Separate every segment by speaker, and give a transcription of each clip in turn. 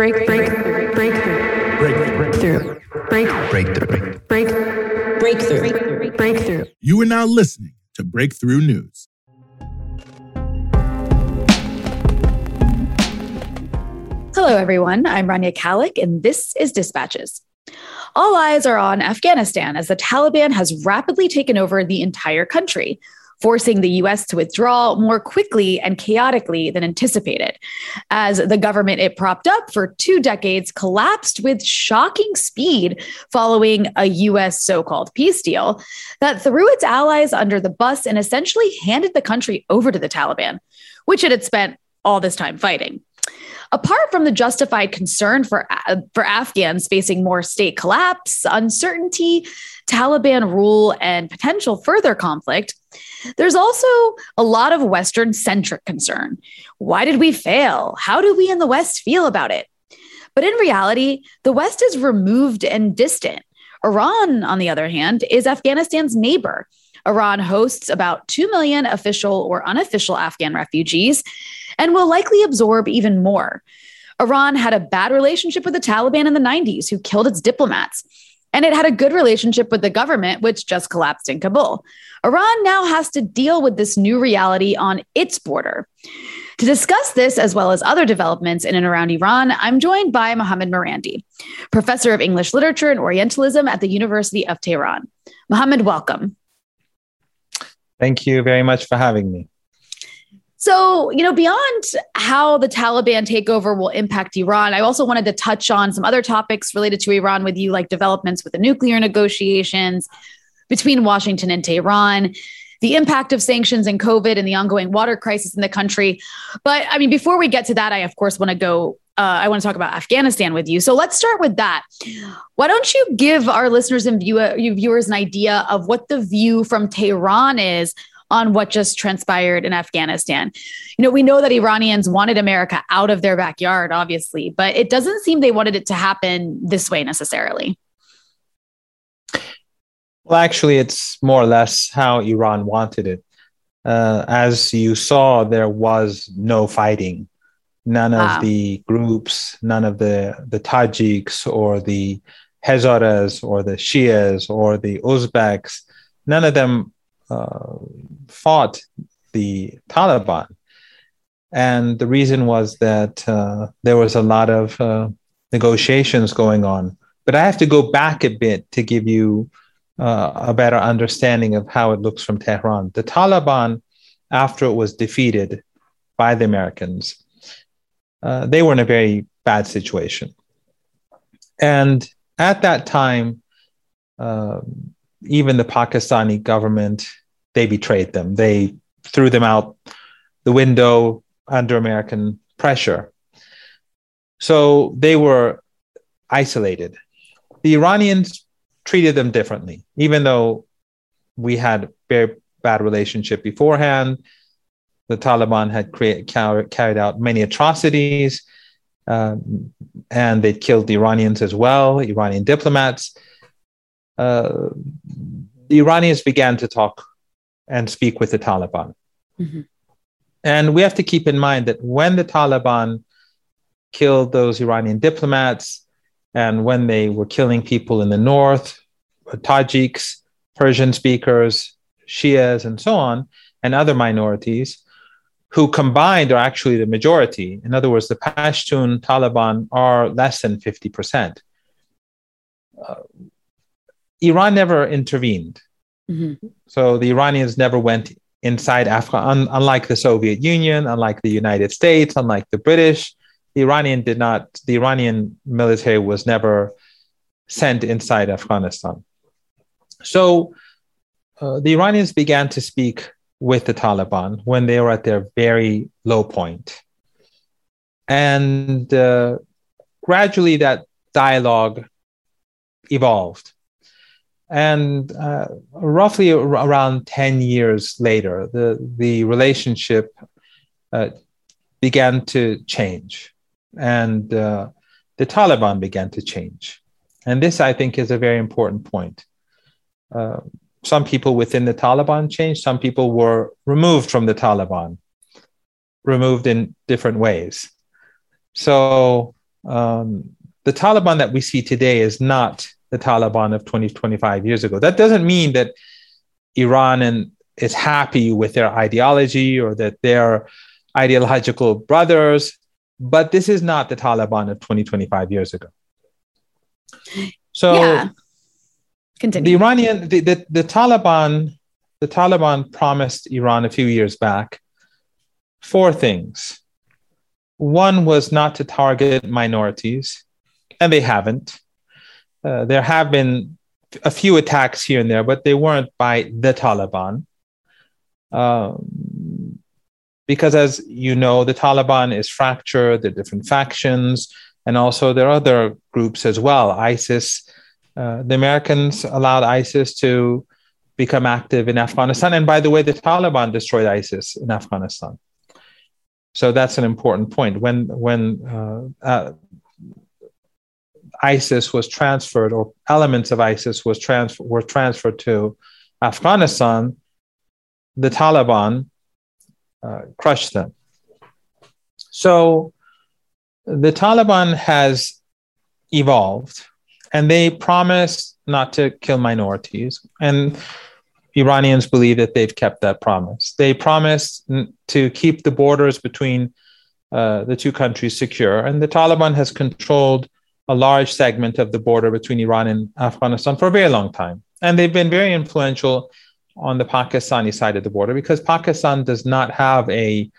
Speaker 1: break, break, breakthrough, breakthrough, break, breakthrough, break, breakthrough, breakthrough.
Speaker 2: You are now listening to Breakthrough News.
Speaker 3: Hello, everyone. I'm Rania Khalek, and this is Dispatches. All eyes are on Afghanistan as the Taliban has rapidly taken over the entire country, forcing the US to withdraw more quickly and chaotically than anticipated, as the government it propped up for two decades collapsed with shocking speed following a US so called peace deal that threw its allies under the bus and essentially handed the country over to the Taliban, which it had spent all this time fighting. Apart from the justified concern for, uh, for Afghans facing more state collapse, uncertainty, Taliban rule, and potential further conflict, there's also a lot of Western centric concern. Why did we fail? How do we in the West feel about it? But in reality, the West is removed and distant. Iran, on the other hand, is Afghanistan's neighbor. Iran hosts about 2 million official or unofficial Afghan refugees and will likely absorb even more. Iran had a bad relationship with the Taliban in the 90s, who killed its diplomats. And it had a good relationship with the government, which just collapsed in Kabul. Iran now has to deal with this new reality on its border. To discuss this, as well as other developments in and around Iran, I'm joined by Mohammad Marandi, professor of English literature and Orientalism at the University of Tehran. Mohammad, welcome.
Speaker 4: Thank you very much for having me.
Speaker 3: So, you know, beyond how the Taliban takeover will impact Iran, I also wanted to touch on some other topics related to Iran with you, like developments with the nuclear negotiations between Washington and Tehran, the impact of sanctions and COVID and the ongoing water crisis in the country. But I mean, before we get to that, I, of course, want to go. Uh, I want to talk about Afghanistan with you. So let's start with that. Why don't you give our listeners and viewer, viewers an idea of what the view from Tehran is on what just transpired in Afghanistan. You know, we know that Iranians wanted America out of their backyard, obviously, but it doesn't seem they wanted it to happen this way necessarily.
Speaker 4: Well, actually, it's more or less how Iran wanted it. Uh, as you saw, there was no fighting. None of wow. the groups, none of the, the Tajiks or the Hazaras or the Shias or the Uzbeks, none of them fought the Taliban. And the reason was that uh, there was a lot of uh, negotiations going on. But I have to go back a bit to give you uh, a better understanding of how it looks from Tehran. The Taliban, after it was defeated by the Americans, uh, they were in a very bad situation. And at that time, uh, even the Pakistani government they betrayed them. They threw them out the window under American pressure. So they were isolated. The Iranians treated them differently, even though we had very bad relationship beforehand. The Taliban had create, carried out many atrocities, um, and they killed the Iranians as well, Iranian diplomats. Uh, the Iranians began to talk and speak with the Taliban. Mm-hmm. And we have to keep in mind that when the Taliban killed those Iranian diplomats and when they were killing people in the north, Tajiks, Persian speakers, Shias, and so on, and other minorities who combined are actually the majority. In other words, the Pashtun Taliban are less than 50%. Uh, Iran never intervened. Mm-hmm. So the Iranians never went inside Africa, Un- unlike the Soviet Union, unlike the United States, unlike the British. The Iranian did not. The Iranian military was never sent inside Afghanistan. So uh, the Iranians began to speak with the Taliban when they were at their very low. And uh, gradually that dialogue evolved. And uh, roughly around 10 years later, the, the relationship uh, began to change and uh, the Taliban began to change. And this, I think, is a very important point. Uh, some people within the Taliban changed, some people were removed from the Taliban, removed in different ways. So um, the Taliban that we see today is not the Taliban of 20, 25 years ago. That doesn't mean that Iran and is happy with their ideology or that they're ideological brothers, but this is not the Taliban of 20, 25 years ago. So yeah. Continue. the Iranian, the, the, the Taliban, the Taliban promised Iran a few years back four things. One was not to target minorities, and they haven't. Uh, there have been a few attacks here and there, but they weren't by the Taliban. Um, because, as you know, the Taliban is fractured, there are different factions, and also there are other groups as well. ISIS, uh, the Americans allowed ISIS to become active in Afghanistan. And by the way, the Taliban destroyed ISIS in Afghanistan. So that's an important point. When when uh, uh, ISIS was transferred, or elements of ISIS was trans- were transferred to Afghanistan, the Taliban uh, crushed them. So the Taliban has evolved, and they promise not to kill minorities, and Iranians believe that they've kept that promise. They promised to keep the borders between uh, the two countries secure, and the Taliban has controlled a large segment of the border between Iran and Afghanistan for a very long time. And they've been very influential on the Pakistani side of the border because Pakistan does not have a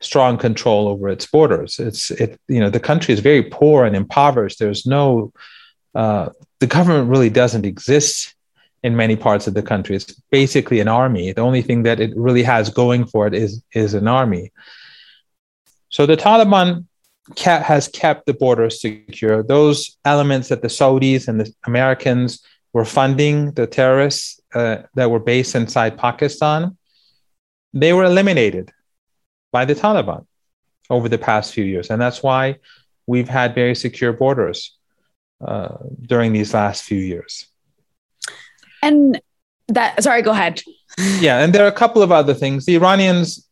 Speaker 4: strong control over its borders. It's it you know the country is very poor and impoverished. There's no uh, the government really doesn't exist in many parts of the country. It's basically an army. The only thing that it really has going for it is is an army. So the Taliban has kept the borders secure. Those elements that the Saudis and the Americans were funding, the terrorists uh, that were based inside Pakistan, they were eliminated by the Taliban over the past few years. And that's why we've had very secure borders uh, during these last few years.
Speaker 3: And that, sorry, go ahead.
Speaker 4: yeah. And there are a couple of other things. The Iranians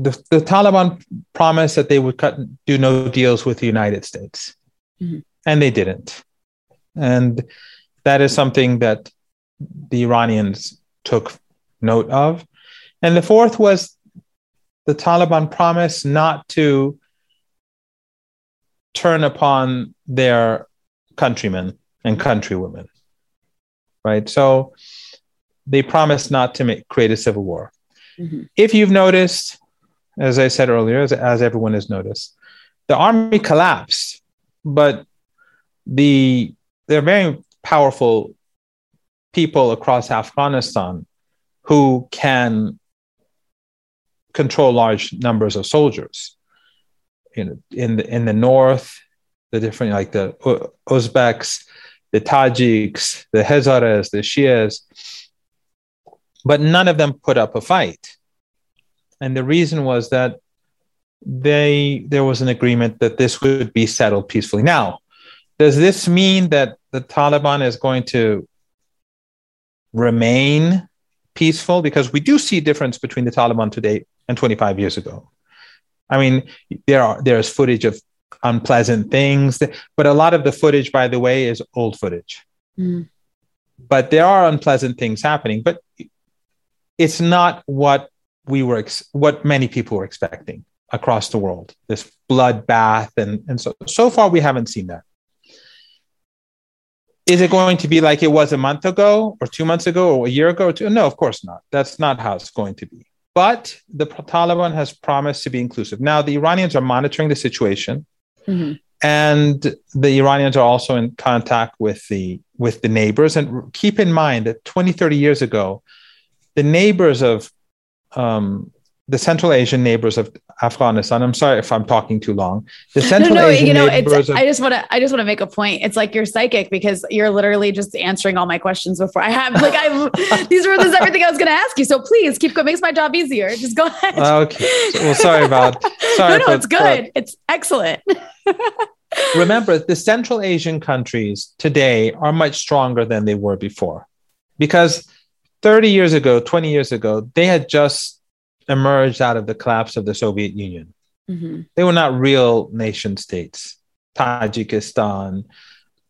Speaker 4: the, the Taliban promised that they would cut, do no deals with the United States, mm-hmm. and they didn't. And that is something that the Iranians took note of. And the fourth was the Taliban promised not to turn upon their countrymen and countrywomen. Right. So they promised not to make, create a civil war. Mm-hmm. If you've noticed, as I said earlier, as, as everyone has noticed. The army collapsed, but the they're very powerful people across Afghanistan who can control large numbers of soldiers. In in the in the north, the different like the Uzbeks, the Tajiks, the Hazaras, the Shias, but none of them put up a fight and the reason was that they there was an agreement that this would be settled peacefully. Now, does this mean that the Taliban is going to remain peaceful? Because we do see a difference between the Taliban today and 25 years ago. I mean, there are there's footage of unpleasant things, but a lot of the footage, by the way, is old footage. Mm. But there are unpleasant things happening, but it's not what we were ex- what many people were expecting across the world this bloodbath and and so so far we haven't seen that. Is it going to be like it was a month ago or two months ago or a year ago two? no of course not. That's not how it's going to be. But the taliban has promised to be inclusive. Now the iranians are monitoring the situation. Mm-hmm. and the iranians are also in contact with the with the neighbors. And keep in mind that 20 30 years ago the neighbors of um, the Central Asian neighbors of Afghanistan. I'm sorry if I'm talking too long. The Central no, no, Asian
Speaker 3: you know, it's, of- I just want to, I just want to make a point. It's like you're psychic because you're literally just answering all my questions before I have, like, I've. these were, this everything I was going to ask you. So please keep going. Makes my job easier. Just go ahead.
Speaker 4: Okay. Well, sorry about, sorry.
Speaker 3: no, no, it's good. For, it's excellent.
Speaker 4: remember, the Central Asian countries today are much stronger than they were before because 30 years ago, 20 years ago, they had just emerged out of the collapse of the Soviet Union. Mm-hmm. They were not real nation states. Tajikistan,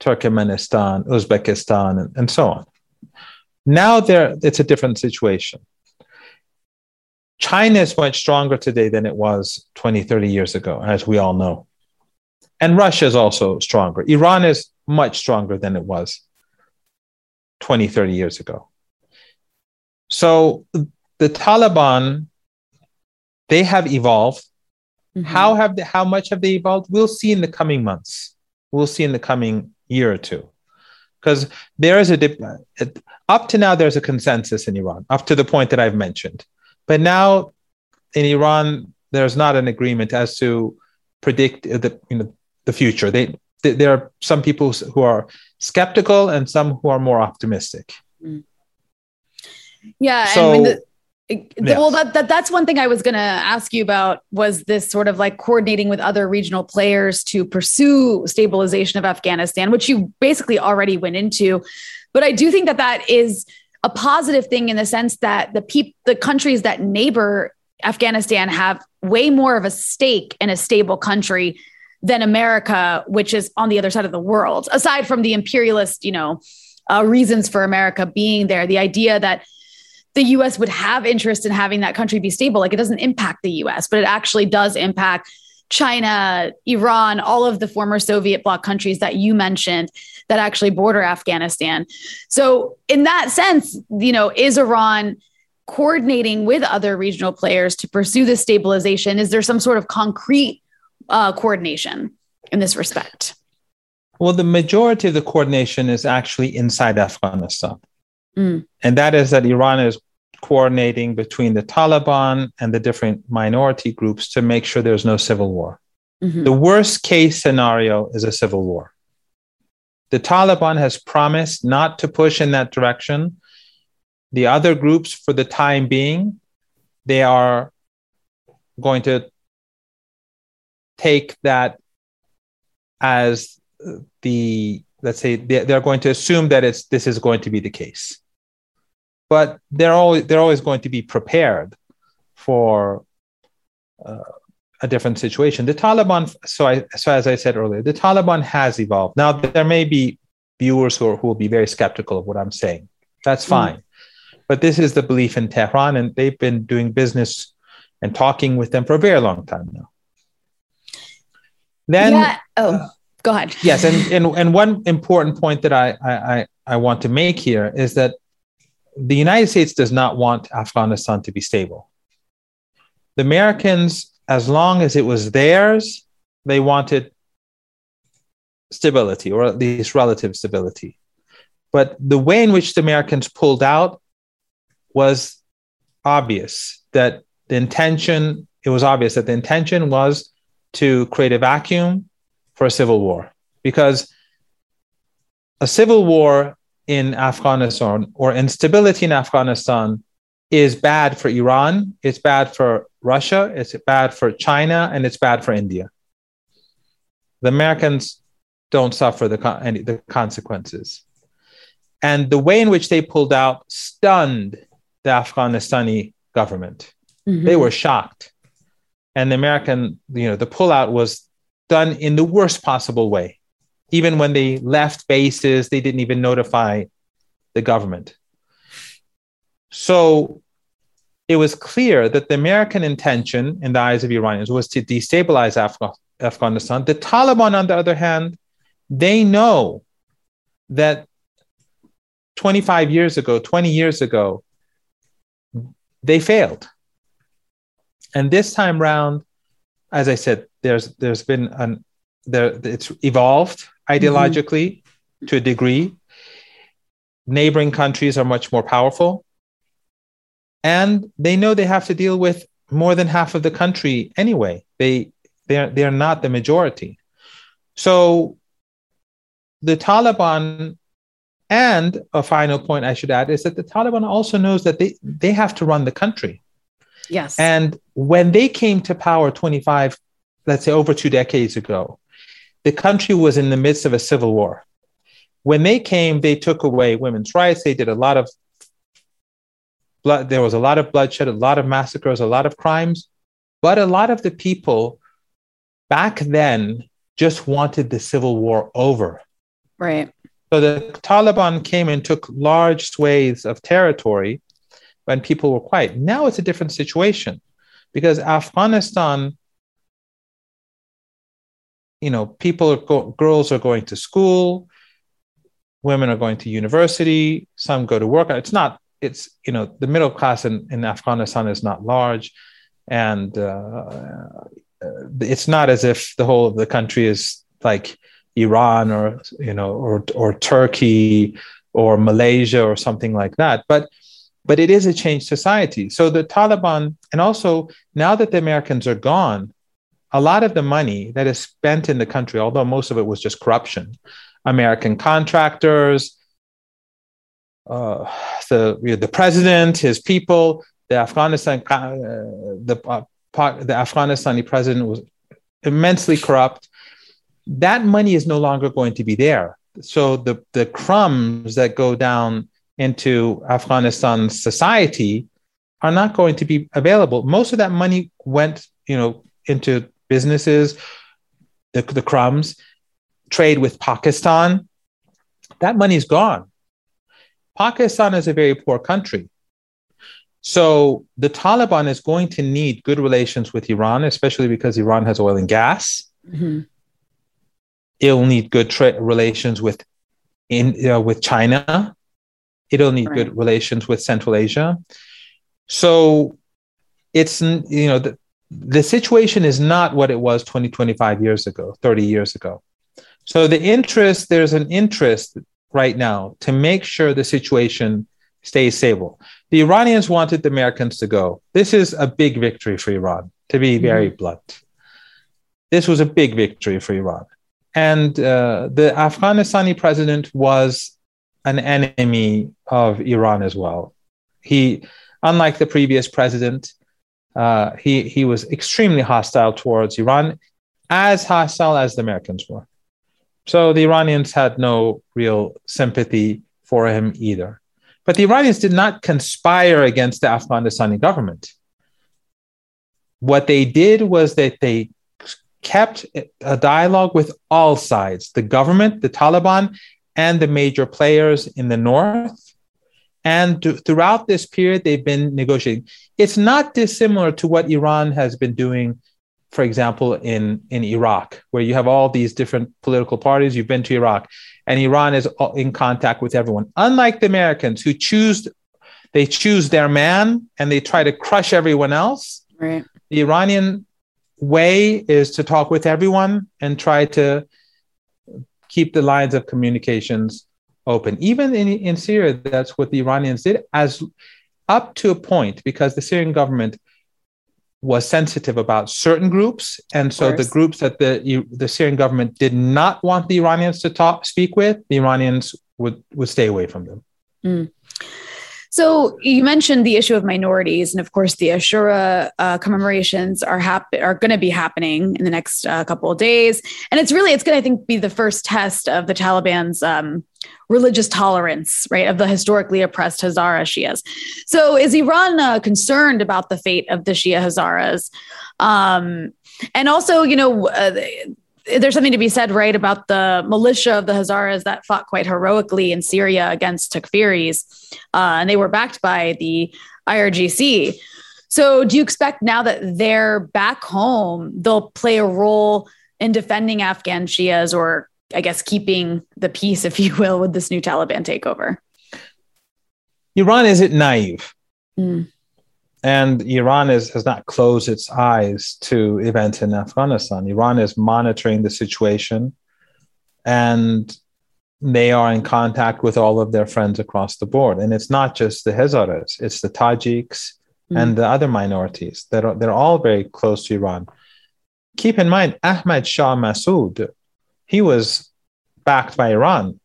Speaker 4: Turkmenistan, Uzbekistan, and, and so on. Now there, it's a different situation. China is much stronger today than it was 20, 30 years ago, as we all know. And Russia is also stronger. Iran is much stronger than it was 20, 30 years ago. So the Taliban, they have evolved. Mm-hmm. How have they, how much have they evolved? We'll see in the coming months. We'll see in the coming year or two. Because there is a dip, up to now, there's a consensus in Iran, up to the point that I've mentioned. But now in Iran, there's not an agreement as to predict the, you know, the future. They, they, there are some people who are skeptical and some who are more optimistic. Mm.
Speaker 3: Yeah. So, and the, well, that, that that's one thing I was going to ask you about was this sort of like coordinating with other regional players to pursue stabilization of Afghanistan, which you basically already went into. But I do think that that is a positive thing in the sense that the peop- the countries that neighbor Afghanistan have way more of a stake in a stable country than America, which is on the other side of the world. Aside from the imperialist, you know, uh, reasons for America being there, the idea that the US would have interest in having that country be stable, like it doesn't impact the US, but it actually does impact China, Iran, all of the former Soviet bloc countries that you mentioned that actually border Afghanistan. So, in that sense, you know, is Iran coordinating with other regional players to pursue this stabilization? Is there some sort of concrete uh, coordination in this respect?
Speaker 4: Well, the majority of the coordination is actually inside Afghanistan. Mm. And that is that Iran is coordinating between the Taliban and the different minority groups to make sure there's no civil war. Mm-hmm. The worst case scenario is a civil war. The Taliban has promised not to push in that direction. The other groups, for the time being, they are going to take that as the let's say they're going to assume that it's this is going to be the case but they're always they're always going to be prepared for uh, a different situation the taliban so i so as i said earlier the taliban has evolved now there may be viewers who, are, who will be very skeptical of what i'm saying that's mm. fine mm. but this is the belief in tehran and they've been doing business and talking with them for a very long time now then
Speaker 3: yeah. oh go ahead.
Speaker 4: Yes, and, and and one important point that I, I I want to make here is that the United States does not want Afghanistan to be stable. The Americans, as long as it was theirs, they wanted stability or at least relative stability. But the way in which the Americans pulled out was obvious that the intention, it was obvious that the intention was to create a vacuum for a civil war because a civil war in Afghanistan or instability in Afghanistan is bad for Iran, it's bad for Russia, it's bad for China, and it's bad for India. The Americans don't suffer the, any, the consequences. And the way in which they pulled out stunned the Afghanistani government. Mm-hmm. They were shocked. And the American, you know, the pullout was done in the worst possible way. Even when they left bases, they didn't even notify the government. So it was clear that the American intention, in the eyes of Iranians, was to destabilize Af- Afghanistan. The Taliban, on the other hand, they know that 25 years ago, 20 years ago, they failed. And this time round, as I said, there's there's been an there it's evolved ideologically mm-hmm. to a degree. Neighboring countries are much more powerful, and they know they have to deal with more than half of the country anyway. They they're they're not the majority, so the Taliban. And a final point I should add is that the Taliban also knows that they, they have to run the country.
Speaker 3: Yes.
Speaker 4: And when they came to power 25, let's say over two decades ago, the country was in the midst of a civil war. When they came, they took away women's rights. They did a lot of blood. There was a lot of bloodshed, a lot of massacres, a lot of crimes. But a lot of the people back then just wanted the civil war over.
Speaker 3: Right.
Speaker 4: So the Taliban came and took large swathes of territory when people were quiet. Now it's a different situation because Afghanistan, you know, people are go- girls are going to school, women are going to university, some go to work. It's not, it's, you know, the middle class in, in Afghanistan is not large. And uh, it's not as if the whole of the country is like Iran or, you know, or, or Turkey or Malaysia or something like that. But but it is a changed society. So the Taliban, and also now that the Americans are gone, a lot of the money that is spent in the country, although most of it was just corruption, American contractors, uh, the you know, the president, his people, the Afghanistan, uh, the uh, the Afghanistani president was immensely corrupt. That money is no longer going to be there. So the the crumbs that go down into Afghanistan society are not going to be available. Most of that money went, you know, into businesses, the, the crumbs trade with Pakistan, that money's gone. Pakistan is a very poor country. So the Taliban is going to need good relations with Iran, especially because Iran has oil and gas. Mm-hmm. It'll need good tra- relations with in uh, with China. It'll need right. good relations with Central Asia. So it's you know the, the situation is not what it was 20 25 years ago 30 years ago so the interest, there's an interest right now to make sure the situation stays stable. The Iranians wanted the Americans to go. This is a big victory for Iran, to be mm-hmm. very mm-hmm. blunt. This was a big victory for Iran. And uh, the Afghanistani president was an enemy of Iran as well. He, unlike the previous president, uh, he, he was extremely hostile towards Iran, as hostile as the Americans were. So the Iranians had no real sympathy for him either. But the Iranians did not conspire against the Afghanistani government. What they did was that they kept a dialogue with all sides the government, the Taliban, and the major players in the north. And th- throughout this period, they've been negotiating. It's not dissimilar to what Iran has been doing for example, in, in Iraq, where you have all these different political parties. You've been to Iraq, and Iran is in contact with everyone. Unlike the Americans, who choose they choose their man and they try to crush everyone else.
Speaker 3: Right.
Speaker 4: The Iranian way is to talk with everyone and try to keep the lines of communications open. Even in, in Syria, that's what the Iranians did, as up to a point, because the Syrian government was sensitive about certain groups, and so the groups that the the Syrian government did not want the Iranians to talk speak with, the Iranians would would stay away from them.
Speaker 3: Mm. So you mentioned the issue of minorities, and of course, the Ashura uh, commemorations are hap- are going to be happening in the next uh, couple of days, and it's really it's going to I think be the first test of the Taliban's um, religious tolerance, right, of the historically oppressed Hazara Shias. So is Iran uh, concerned about the fate of the Shia Hazaras? Um, and also, you know, uh, there's something to be said, right, about the militia of the Hazaras that fought quite heroically in Syria against Takfiris, uh, and they were backed by the IRGC. So, do you expect now that they're back home, they'll play a role in defending Afghan Shias, or I guess keeping the peace, if you will, with this new Taliban takeover?
Speaker 4: Iran isn't naive. Mm and Iran is, has not closed its eyes to events in Afghanistan. Iran is monitoring the situation and they are in contact with all of their friends across the board. And it's not just the Hazaras, it's the Tajiks mm. and the other minorities that are, they're all very close to Iran. Keep in mind, Ahmad Shah Massoud, he was backed by Iran.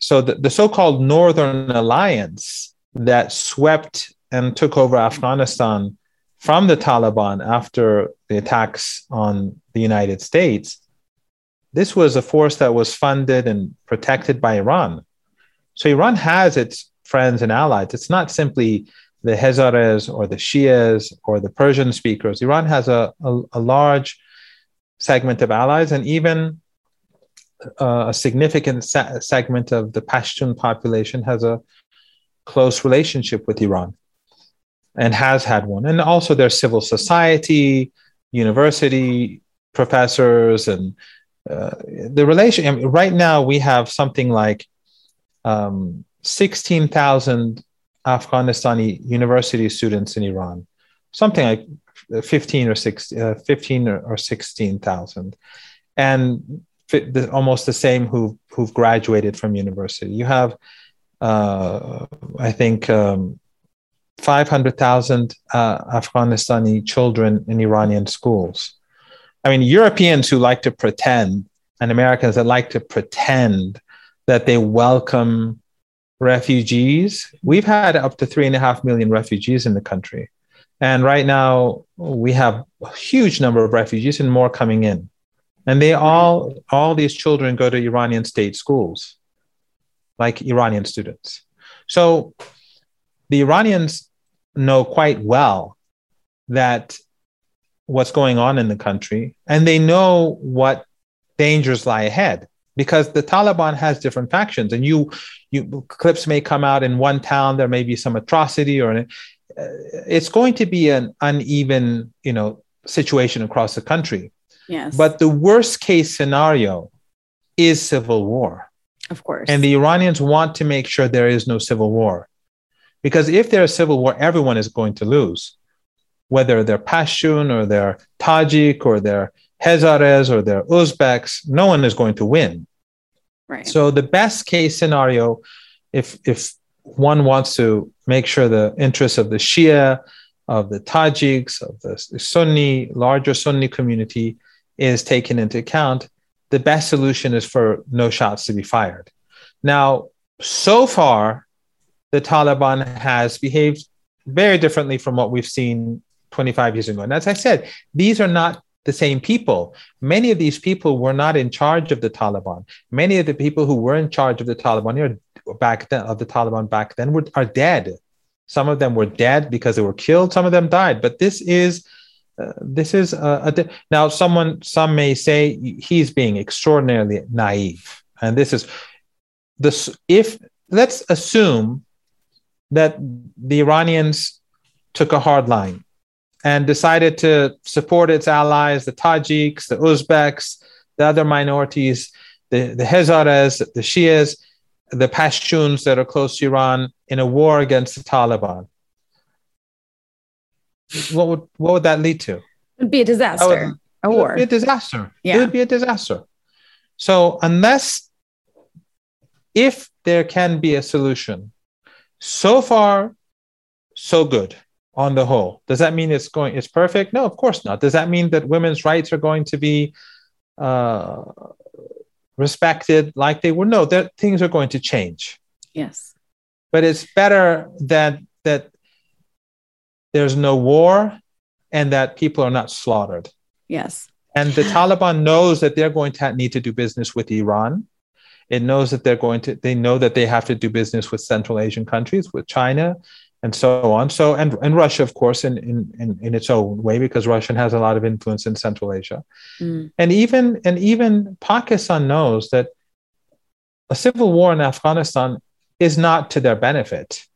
Speaker 4: So the, the so called Northern Alliance that swept and took over Afghanistan from the Taliban after the attacks on the United States, this was a force that was funded and protected by Iran. So Iran has its friends and allies. It's not simply the Hazaras or the Shias or the Persian speakers. Iran has a, a, a large segment of allies and even uh, a significant se- segment of the Pashtun population has a close relationship with Iran and has had one. And also their civil society, university professors, and uh, the relation. I mean, right now, we have something like um, 16,000 Afghanistani university students in Iran, something like 15 or 16, uh, 15 or, 16,000. And the, almost the same who who've graduated from university. You have, uh, I think, um, 500,000 uh, Afghanistani children in Iranian schools. I mean, Europeans who like to pretend and Americans that like to pretend that they welcome refugees. We've had up to three and a half million refugees in the country. And right now, we have a huge number of refugees and more coming in. And they all, all these children go to Iranian state schools, like Iranian students. So the Iranians know quite well that what's going on in the country, and they know what dangers lie ahead because the Taliban has different factions, and you, you clips may come out in one town, there may be some atrocity, or uh, it's going to be an uneven, you know, situation across the country.
Speaker 3: Yes.
Speaker 4: But the worst case scenario is civil war.
Speaker 3: Of course.
Speaker 4: And the Iranians want to make sure there is no civil war. Because if there's civil war, everyone is going to lose, whether they're Pashtun or they're Tajik or they're Hazaras or they're Uzbeks, no one is going to win.
Speaker 3: Right.
Speaker 4: So the best case scenario, if if one wants to make sure the interests of the Shia, of the Tajiks, of the Sunni, larger Sunni community is taken into account, the best solution is for no shots to be fired. Now, so far, the Taliban has behaved very differently from what we've seen 25 years ago. And as I said, these are not the same people. Many of these people were not in charge of the Taliban. Many of the people who were in charge of the Taliban back then of the Taliban back then were, are dead. Some of them were dead because they were killed. Some of them died. But this is uh, this is a, a, now someone some may say he's being extraordinarily naive, and this is this if let's assume that the Iranians took a hard line and decided to support its allies, the Tajiks, the Uzbeks, the other minorities, the, the Hazaras, the Shias, the Pashtuns that are close to Iran in a war against the Taliban. What would what would that lead to? It
Speaker 3: would be a disaster. Would, a war.
Speaker 4: a disaster.
Speaker 3: Yeah.
Speaker 4: It would be a disaster. So unless if there can be a solution so far, so good on the whole. Does that mean it's going it's perfect? No, of course not. Does that mean that women's rights are going to be uh, respected like they were? No, that things are going to change.
Speaker 3: Yes.
Speaker 4: But it's better that that there's no war and that people are not slaughtered.
Speaker 3: Yes.
Speaker 4: And the Taliban knows that they're going to need to do business with Iran it knows that they're going to, they know that they have to do business with Central Asian countries, with China, and so on. So, and, and Russia, of course, in, in, in, in its own way, because Russia has a lot of influence in Central Asia. Mm. And even, and even Pakistan knows that a civil war in Afghanistan is not to their benefit.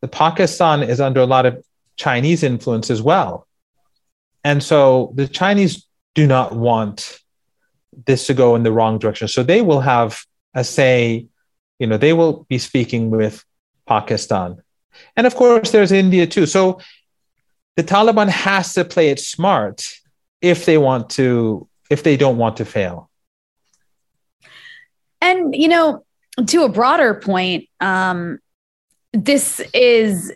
Speaker 4: The Pakistan is under a lot of Chinese influence as well. And so the Chinese do not want this to go in the wrong direction. So they will have a say, you know, they will be speaking with Pakistan. And of course, there's India too. So the Taliban has to play it smart if they want to, if they don't want to fail.
Speaker 3: And, you know, to a broader point, um, this is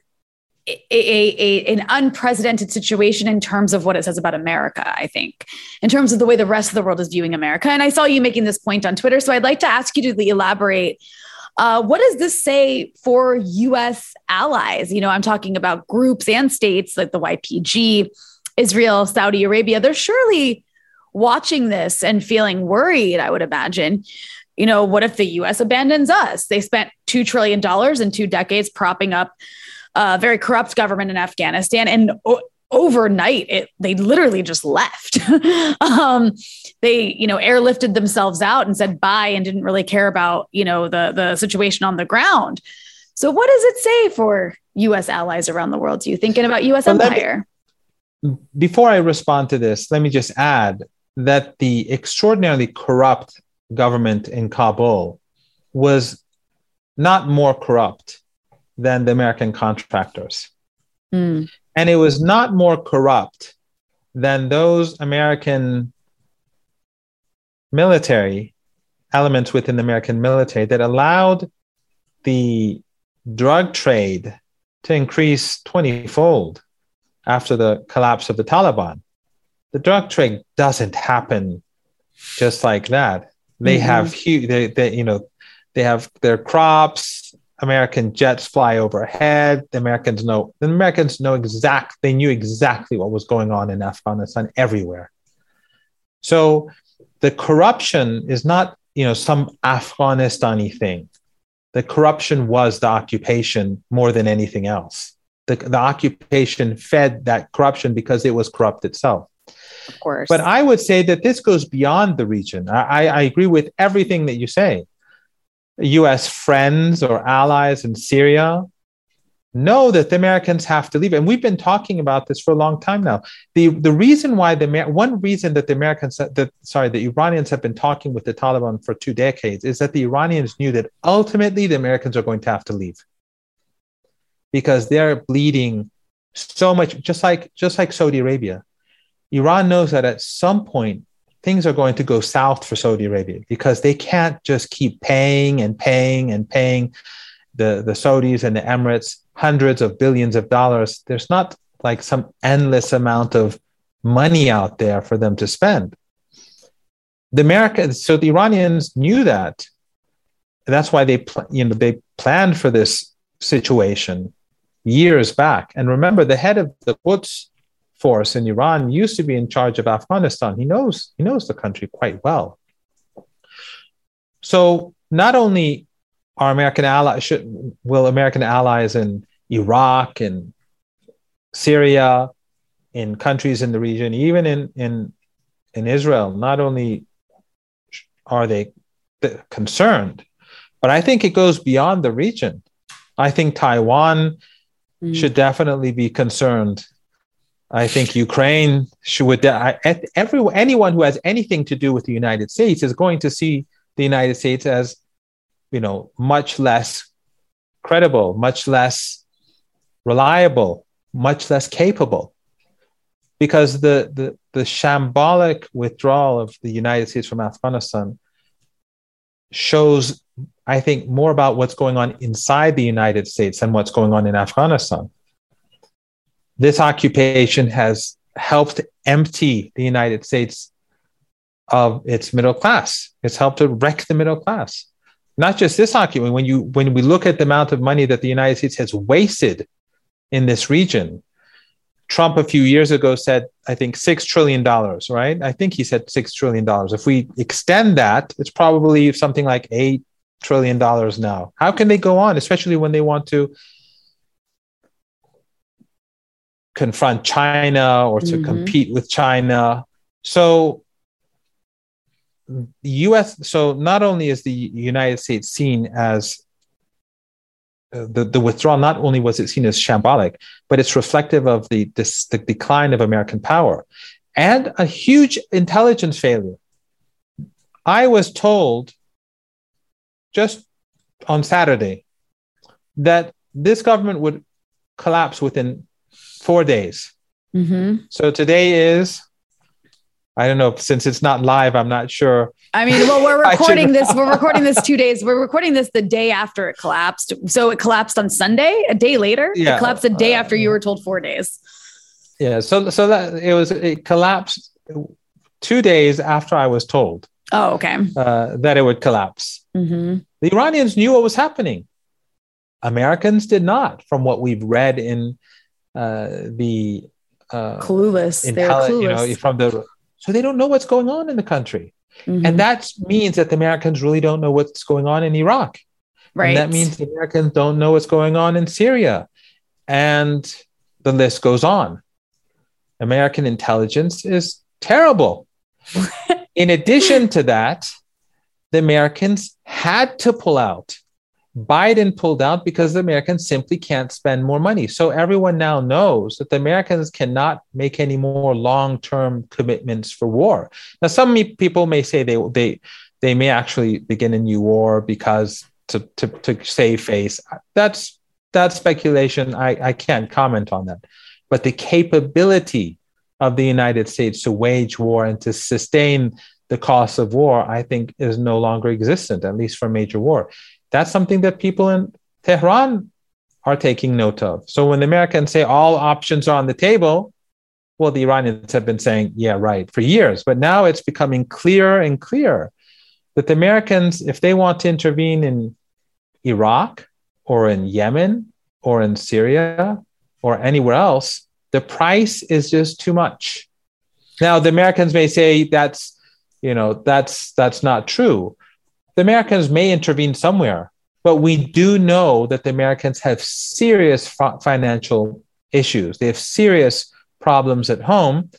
Speaker 3: a, a, an unprecedented situation in terms of what it says about America, I think, in terms of the way the rest of the world is viewing America. And I saw you making this point on Twitter. So I'd like to ask you to elaborate. Uh, what does this say for US allies? You know, I'm talking about groups and states like the YPG, Israel, Saudi Arabia. They're surely watching this and feeling worried, I would imagine. You know, what if the US abandons us? They spent $2 trillion in two decades propping up a very corrupt government in Afghanistan. And o- overnight, it, they literally just left. um, they, you know, airlifted themselves out and said bye and didn't really care about, you know, the, the situation on the ground. So, what does it say for US allies around the world? Do you thinking about US well, empire?
Speaker 4: Me, before I respond to this, let me just add that the extraordinarily corrupt government in Kabul was not more corrupt than the American contractors. Mm. And it was not more corrupt than those American military elements within the American military that allowed the drug trade to increase 20 fold after the collapse of the Taliban. The drug trade doesn't happen just like that. They mm-hmm. have huge, they, they, you know, they have their crops. American jets fly overhead. The Americans know. The Americans know exact. They knew exactly what was going on in Afghanistan everywhere. So the corruption is not, you know, some Afghanistani thing. The corruption was the occupation more than anything else. The, the occupation fed that corruption because it was corrupt itself.
Speaker 3: Of course.
Speaker 4: But I would say that this goes beyond the region. I, I agree with everything that you say. US friends or allies in Syria know that the Americans have to leave. And we've been talking about this for a long time now. The, the reason why the one reason that the Americans that sorry, the Iranians have been talking with the Taliban for two decades is that the Iranians knew that ultimately the Americans are going to have to leave. Because they're bleeding so much, just like just like Saudi Arabia. Iran knows that at some point things are going to go south for Saudi Arabia because they can't just keep paying and paying and paying the, the Saudis and the Emirates hundreds of billions of dollars. There's not like some endless amount of money out there for them to spend. The Americans, so the Iranians knew that. That's why they, you know, they planned for this situation years back. And remember, the head of the Quds force in Iran used to be in charge of Afghanistan. He knows he knows the country quite well. So not only are American allies should, will American allies in Iraq and Syria, in countries in the region, even in in in Israel, not only are they concerned, but I think it goes beyond the region. I think Taiwan mm. should definitely be concerned I think Ukraine should, everyone, anyone who has anything to do with the United States is going to see the United States as, you know, much less credible, much less reliable, much less capable. Because the, the, the shambolic withdrawal of the United States from Afghanistan shows, I think, more about what's going on inside the United States than what's going on in Afghanistan this occupation has helped empty the United States of its middle class. It's helped to wreck the middle class. Not just this occupation. When you when we look at the amount of money that the United States has wasted in this region, Trump a few years ago said, I think six trillion dollars, right? I think he said six trillion dollars. If we extend that, it's probably something like eight trillion dollars now. How can they go on, especially when they want to confront China or to mm-hmm. compete with China. So the US, so not only is the United States seen as uh, the, the withdrawal, not only was it seen as shambolic, but it's reflective of the, this, the decline of American power and a huge intelligence failure. I was told just on Saturday that this government would collapse within four days. Mm-hmm. So today is, I don't know, since it's not live, I'm not sure.
Speaker 3: I mean, well, we're recording this. We're recording this two days. We're recording this the day after it collapsed. So it collapsed on Sunday, a day later. Yeah. It collapsed a day uh, after you were told four days.
Speaker 4: Yeah. So so that it was it collapsed two days after I was told.
Speaker 3: Oh, okay.
Speaker 4: Uh, that it would collapse. Mm-hmm. The Iranians knew what was happening. Americans did not, from what we've read in uh, the
Speaker 3: uh, clueless. They're clueless. You know,
Speaker 4: from the so they don't know what's going on in the country, mm-hmm. and that means that the Americans really don't know what's going on in Iraq. Right. And that means the Americans don't know what's going on in Syria. And the list goes on. American intelligence is terrible. In addition to that, the Americans had to pull out. Biden pulled out because the Americans simply can't spend more money. So everyone now knows that the Americans cannot make any more long-term commitments for war. Now, some people may say they they they may actually begin a new war because to to, to save face. That's that's speculation. I, I can't comment on that. But the capability of the United States to wage war and to sustain the cost of war, I think, is no longer existent, at least for major war. That's something that people in Tehran are taking note of. So when the Americans say all options are on the table, well, the Iranians have been saying, yeah, right, for years. But now it's becoming clearer and clearer that the Americans, if they want to intervene in Iraq or in Yemen or in Syria or anywhere else, the price is just too much. Now, the Americans may say that's, you know, that's that's not true. The Americans may intervene somewhere, but we do know that the Americans have serious fi- financial issues. They have serious problems at home,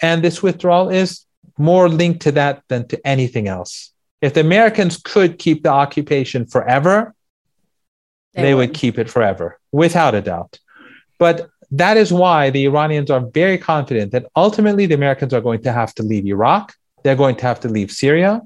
Speaker 4: and this withdrawal is more linked to that than to anything else. If the Americans could keep the occupation forever, they, they would. would keep it forever, without a doubt. But that is why the Iranians are very confident that ultimately the Americans are going to have to leave Iraq, they're going to have to leave Syria,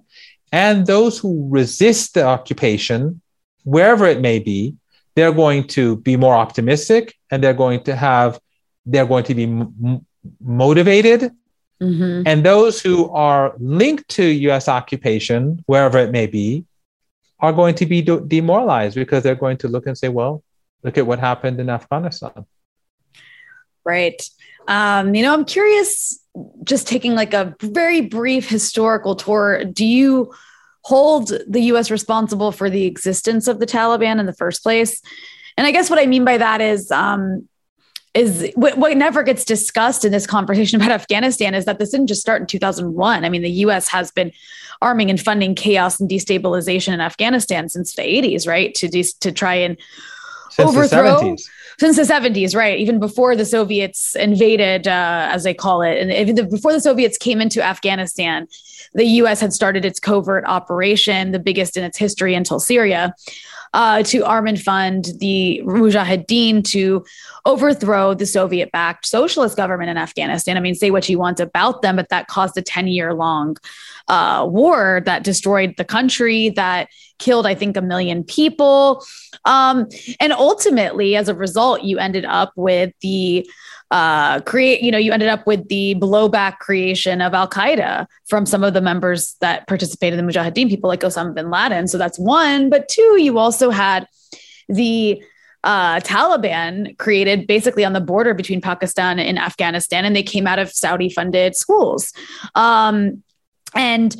Speaker 4: and those who resist the occupation, wherever it may be, they're going to be more optimistic and they're going to have, they're going to be m- motivated. Mm-hmm. And those who are linked to US occupation, wherever it may be, are going to be de- demoralized because they're going to look and say, well, look at what happened in Afghanistan.
Speaker 3: Right. Um, you know, I'm curious, just taking like a very brief historical tour, do you hold the US responsible for the existence of the Taliban in the first place? And I guess what I mean by that is, um, is what, what, never gets discussed in this conversation about Afghanistan is that this didn't just start in 2001. I mean, the US has been arming and funding chaos and destabilization in Afghanistan since the 80s, right? To de- to try and since overthrow since the 70s, right? Even before the Soviets invaded, uh, as they call it, and even the, before the Soviets came into Afghanistan, the U.S. had started its covert operation, the biggest in its history until Syria uh, to arm and fund the Mujahideen to overthrow the Soviet backed socialist government in Afghanistan. I mean, say what you want about them, but that caused a 10 year long uh, war that destroyed the country, that killed, I think, a million people. Um, and ultimately, as a result, you ended up with the uh, create, you know, you ended up with the blowback creation of Al Qaeda from some of the members that participated in the Mujahideen, people like Osama bin Laden. So that's one. But two, you also had the uh, Taliban created basically on the border between Pakistan and Afghanistan, and they came out of Saudi funded schools. Um, and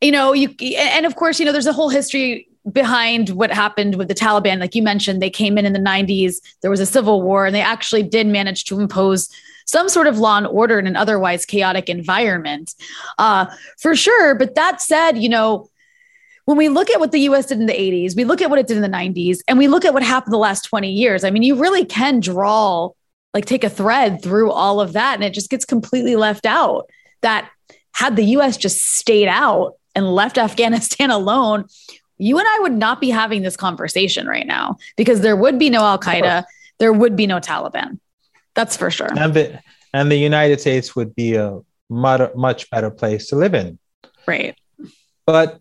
Speaker 3: you know you and of course you know there's a whole history behind what happened with the Taliban. Like you mentioned, they came in in the 90s, there was a civil war, and they actually did manage to impose some sort of law and order in an otherwise chaotic environment, uh, for sure. But that said, you know, when we look at what the US did in the 80s, we look at what it did in the 90s, and we look at what happened the last 20 years. I mean, you really can draw, like, take a thread through all of that, and it just gets completely left out. That had the US just stayed out and left Afghanistan alone, you and I would not be having this conversation right now because there would be no Al Qaeda, there would be no Taliban. That's for sure.
Speaker 4: And the, and the United States would be a much better place to live in.
Speaker 3: Right.
Speaker 4: But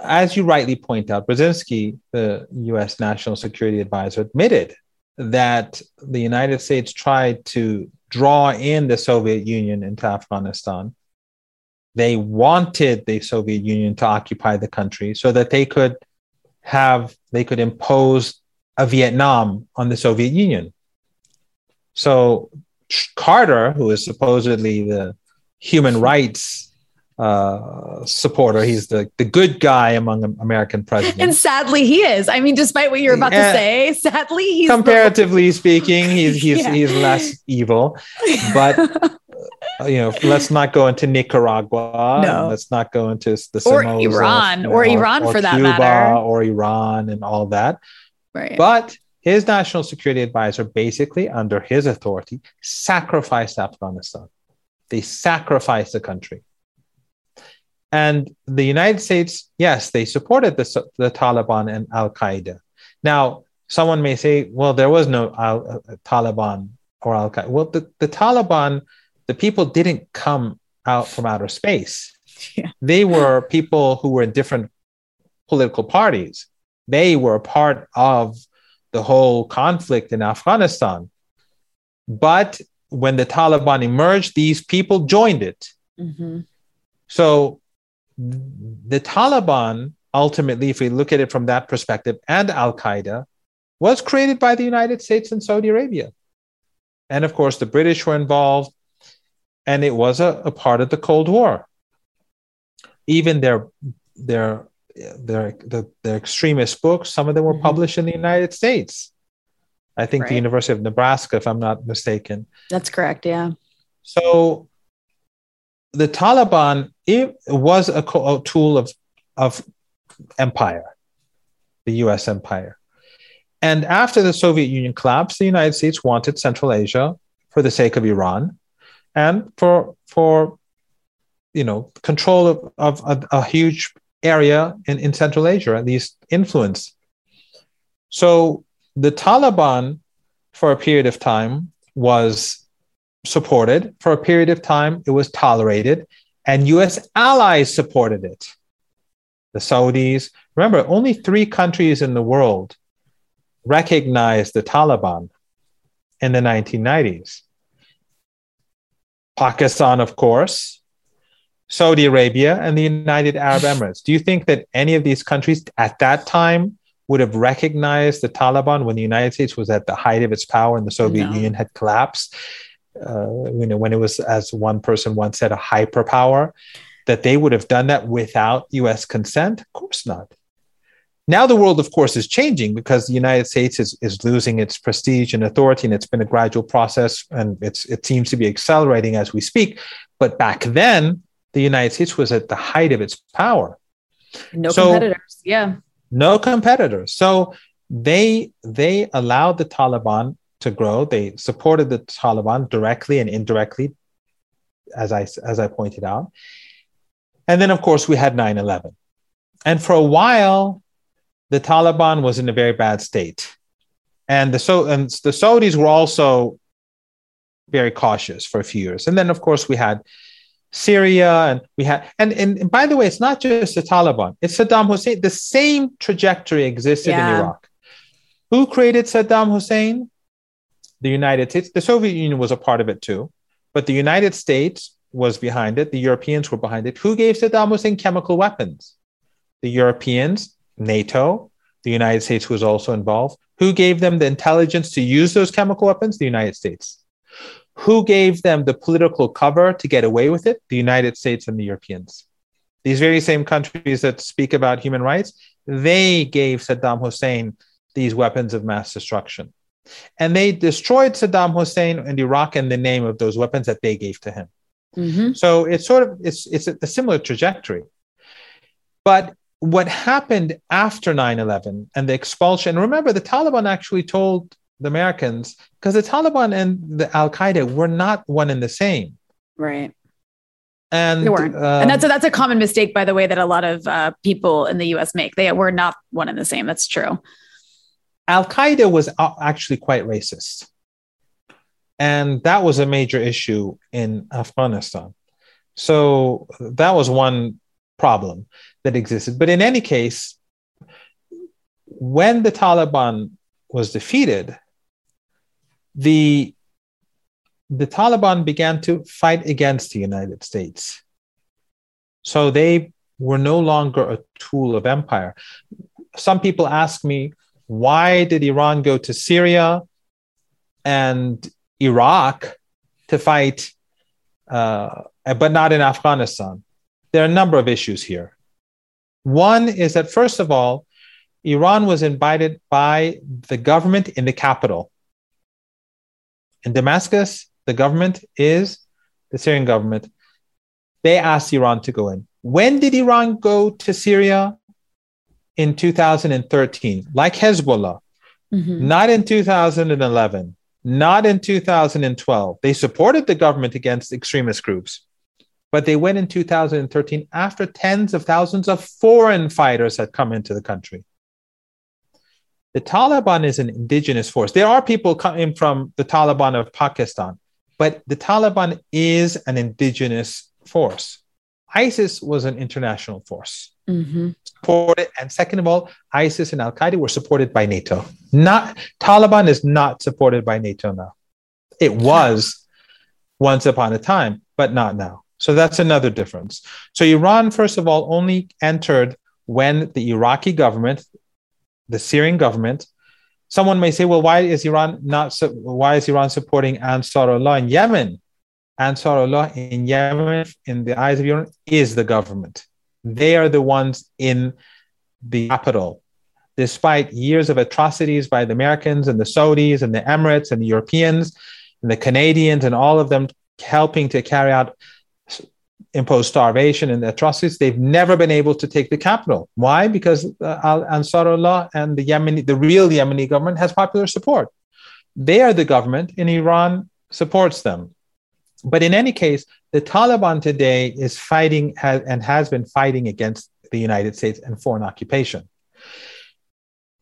Speaker 4: as you rightly point out, Brzezinski, the US National Security Advisor, admitted that the United States tried to draw in the Soviet Union into Afghanistan they wanted the Soviet Union to occupy the country so that they could have, they could impose a Vietnam on the Soviet Union. So Carter, who is supposedly the human rights uh, supporter. He's the, the good guy among American presidents.
Speaker 3: And sadly, he is. I mean, despite what you're about to say, sadly, he's
Speaker 4: comparatively the... speaking, he's he's yeah. he's less evil. But you know, let's not go into Nicaragua. No. Let's not go into the
Speaker 3: or Iran or, or Iran or for that matter,
Speaker 4: or Iran and all that.
Speaker 3: Right.
Speaker 4: But his national security advisor, basically under his authority, sacrificed Afghanistan. They sacrificed the country. And the United States, yes, they supported the, the Taliban and Al Qaeda. Now, someone may say, well, there was no uh, Taliban or Al Qaeda. Well, the, the Taliban, the people didn't come out from outer space. Yeah. They were people who were in different political parties. They were a part of the whole conflict in Afghanistan. But when the Taliban emerged, these people joined it. Mm-hmm. So the Taliban, ultimately, if we look at it from that perspective, and Al Qaeda, was created by the United States and Saudi Arabia. And of course, the British were involved, and it was a, a part of the Cold War. Even their, their, their, the, their extremist books, some of them were mm-hmm. published in the United States. I think right. the University of Nebraska, if I'm not mistaken.
Speaker 3: That's correct, yeah.
Speaker 4: So the Taliban it was a, a tool of, of empire, the US empire. And after the Soviet Union collapsed, the United States wanted Central Asia for the sake of Iran and for, for you know, control of, of a, huge area in, in Central Asia, at least influence. So the Taliban, for a period of time, was supported. For a period of time, it was tolerated, and US allies supported it. The Saudis, remember, only three countries in the world recognized the Taliban in the 1990s Pakistan, of course, Saudi Arabia, and the United Arab Emirates. Do you think that any of these countries at that time would have recognized the Taliban when the United States was at the height of its power and the Soviet no. Union had collapsed? Uh, you know, when it was, as one person once said, a hyperpower, that they would have done that without US consent? Of course not. Now the world, of course, is changing because the United States is, is losing its prestige and authority, and it's been a gradual process, and it's it seems to be accelerating as we speak. But back then, the United States was at the height of its power.
Speaker 3: No so, competitors, yeah.
Speaker 4: No competitors. So they they allowed the Taliban to grow. They supported the Taliban directly and indirectly, as I as I pointed out. And then, of course, we had 9 11. And for a while, the Taliban was in a very bad state. And the, so, and the Saudis were also very cautious for a few years. And then, of course, we had Syria and we had, and, and, and by the way, it's not just the Taliban, it's Saddam Hussein. The same trajectory existed yeah. in Iraq. Who created Saddam Hussein? The United States. The Soviet Union was a part of it too, but the United States was behind it. The Europeans were behind it. Who gave Saddam Hussein chemical weapons? The Europeans NATO. The United States was also involved. Who gave them the intelligence to use those chemical weapons? The United States. Who gave them the political cover to get away with it? The United States and the Europeans. These very same countries that speak about human rights, they gave Saddam Hussein these weapons of mass destruction. And they destroyed Saddam Hussein and Iraq in the name of those weapons that they gave to him. Mm-hmm. So it's sort of it's it's a, a similar trajectory. But what happened after 9-11 and the expulsion remember the taliban actually told the americans because the taliban and the al-qaeda were not one and the same.
Speaker 3: Right.
Speaker 4: And they
Speaker 3: weren't. um, and that's a, that's a common mistake by the way that a lot of uh, people in the us make. They were not one and the same. That's true.
Speaker 4: Al-qaeda was actually quite racist. And that was a major issue in afghanistan. So that was one problem that existed. But in any case, when the Taliban was defeated, the, the Taliban began to fight against the United States. So they were no longer a tool of empire. Some people ask me, why did Iran go to Syria and Iraq to fight, uh, but not in Afghanistan? There are a number of issues here. One is that, first of all, Iran was invited by the government in the capital. In Damascus, the government is the Syrian government. They asked Iran to go in. When did Iran go to Syria? In 2013, like Hezbollah. mm-hmm. not in 2011, not in 2012. They supported the government against extremist groups, but they went in 2013 after tens of thousands of foreign fighters had come into the country. The Taliban is an indigenous force. There are people coming from the Taliban of Pakistan, but the Taliban is an indigenous force. ISIS was an international force. Mm-hmm. Supported, and second of all, ISIS and Al Qaeda were supported by NATO. Not Taliban is not supported by NATO now. It was once upon a time, but not now. So that's another difference. So Iran, first of all, only entered when the Iraqi government, the Syrian government, someone may say, well, why is Iran not? Why is Iran supporting Ansarullah in Yemen? Ansarullah in Yemen, in the eyes of Iran, is the government. They are the ones in the capital. Despite years of atrocities by the Americans and the Saudis and the Emirates and the Europeans and the Canadians and all of them helping to carry out impose starvation and atrocities, they've never been able to take the capital. Why? Because uh, Al Ansarullah and the Yemeni, the real Yemeni government has popular support. They are the government, and Iran supports them. But in any case, the Taliban today is fighting has, and has been fighting against the United States and foreign occupation.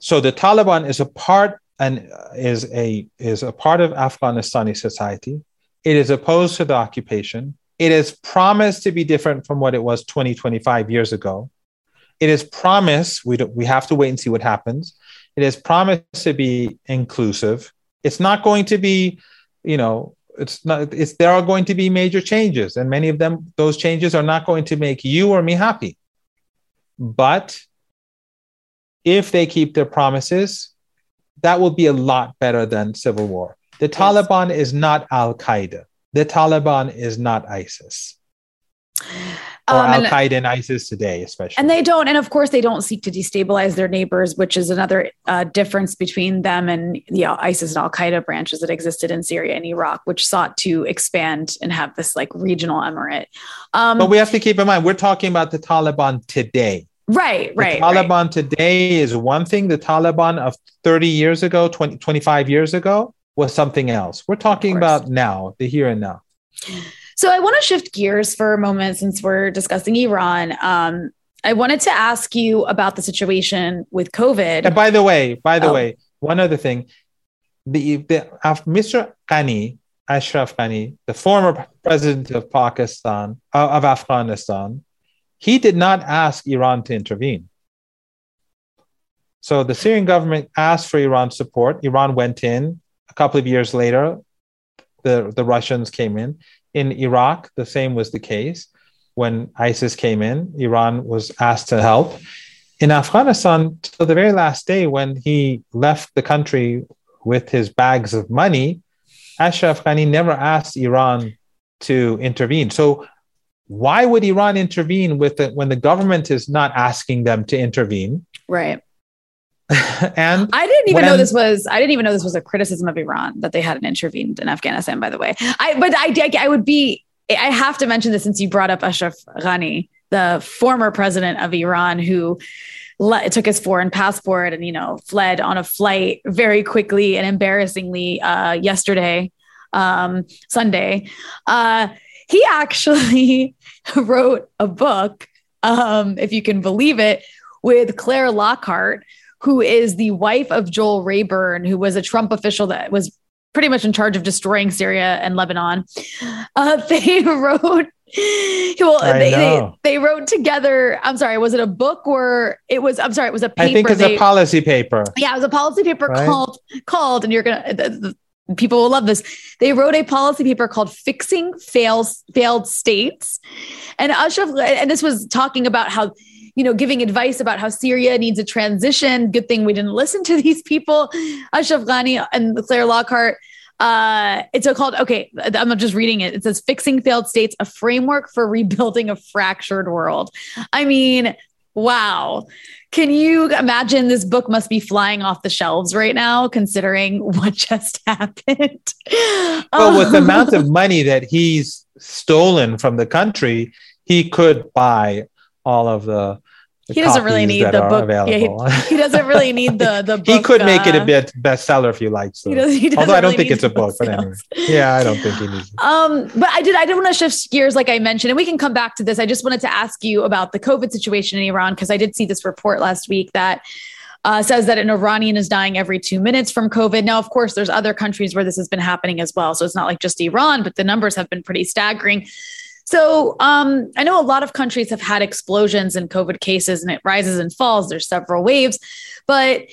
Speaker 4: So the Taliban is a part and is a is a part of Afghanistani society. It is opposed to the occupation. It is promised to be different from what it was 20, 25 years ago. It is promised, we, we have to wait and see what happens. It is promised to be inclusive. It's not going to be, you know, it's not it's there are going to be major changes and many of them those changes are not going to make you or me happy but if they keep their promises that will be a lot better than civil war the yes. taliban is not al-qaeda the taliban is not isis or um, Al Qaeda and ISIS today, especially.
Speaker 3: And they don't, and of course, they don't seek to destabilize their neighbors, which is another uh, difference between them and the ISIS and Al Qaeda branches that existed in Syria and Iraq, which sought to expand and have this like regional emirate.
Speaker 4: Um, but we have to keep in mind, we're talking about the Taliban today.
Speaker 3: Right, right.
Speaker 4: The Taliban
Speaker 3: right.
Speaker 4: today is one thing. The Taliban of 30 years ago, 20, 25 years ago was something else. We're talking about now, the here and now.
Speaker 3: So I want to shift gears for a moment since we're discussing Iran. Um, I wanted to ask you about the situation with COVID.
Speaker 4: And by the way, by the oh. way, one other thing, the, the Mr. Ghani, Ashraf Ghani, the former president of Pakistan uh, of Afghanistan, he did not ask Iran to intervene. So the Syrian government asked for Iran's support. Iran went in. Couple of years later, the, the Russians came in. In Iraq, the same was the case. When ISIS came in, Iran was asked to help. In Afghanistan, till the very last day when he left the country with his bags of money, Ashraf Ghani never asked Iran to intervene. So, why would Iran intervene with it when the government is not asking them to intervene?
Speaker 3: Right.
Speaker 4: and
Speaker 3: I didn't even when, know this was I didn't even know this was a criticism of Iran that they hadn't intervened in Afghanistan. By the way, I but I I would be I have to mention this since you brought up Ashraf Ghani, the former president of Iran, who le- took his foreign passport and you know fled on a flight very quickly and embarrassingly uh, yesterday, um, Sunday. Uh, he actually wrote a book, um, if you can believe it, with Clare Lockhart who is the wife of Joel Rayburn, who was a Trump official that was pretty much in charge of destroying Syria and Lebanon. Uh, they wrote well, they, they, they, wrote together. I'm sorry, was it a book or it was? I'm sorry, it was a paper.
Speaker 4: I think it's they, a policy paper.
Speaker 3: Yeah, it was a policy paper right? called called, and you're gonna. The, the, people will love this. They wrote a policy paper called "Fixing Fails Failed States," and Ashraf, and this was talking about how you know, giving advice about how Syria needs a transition. Good thing we didn't listen to these people, Ashraf Ghani and Clare Lockhart. Uh, it's so called, okay, I'm just reading it. It says Fixing Failed States, a framework for rebuilding a fractured world. I mean, wow. Can you imagine this book must be flying off the shelves right now, considering what just happened?
Speaker 4: Well, with the amount of money that he's stolen from the country, he could buy all of the
Speaker 3: he doesn't really need the book. Yeah, he, he, doesn't really need the the. Book,
Speaker 4: he could make uh, it a uh, bit bestseller if you like. So. He does, he Although I don't really think it's a book, but anyway. Yeah, I don't think he needs. It.
Speaker 3: Um, but I did. I did want to shift gears, like I mentioned, and we can come back to this. I just wanted to ask you about the COVID situation in Iran because I did see this report last week that. Uh, says that an Iranian is dying every two minutes from COVID. Now, of course, there's other countries where this has been happening as well. So it's not like just Iran, but the numbers have been pretty staggering. So um, I know a lot of countries have had explosions in COVID cases and it rises and falls. There's several waves. But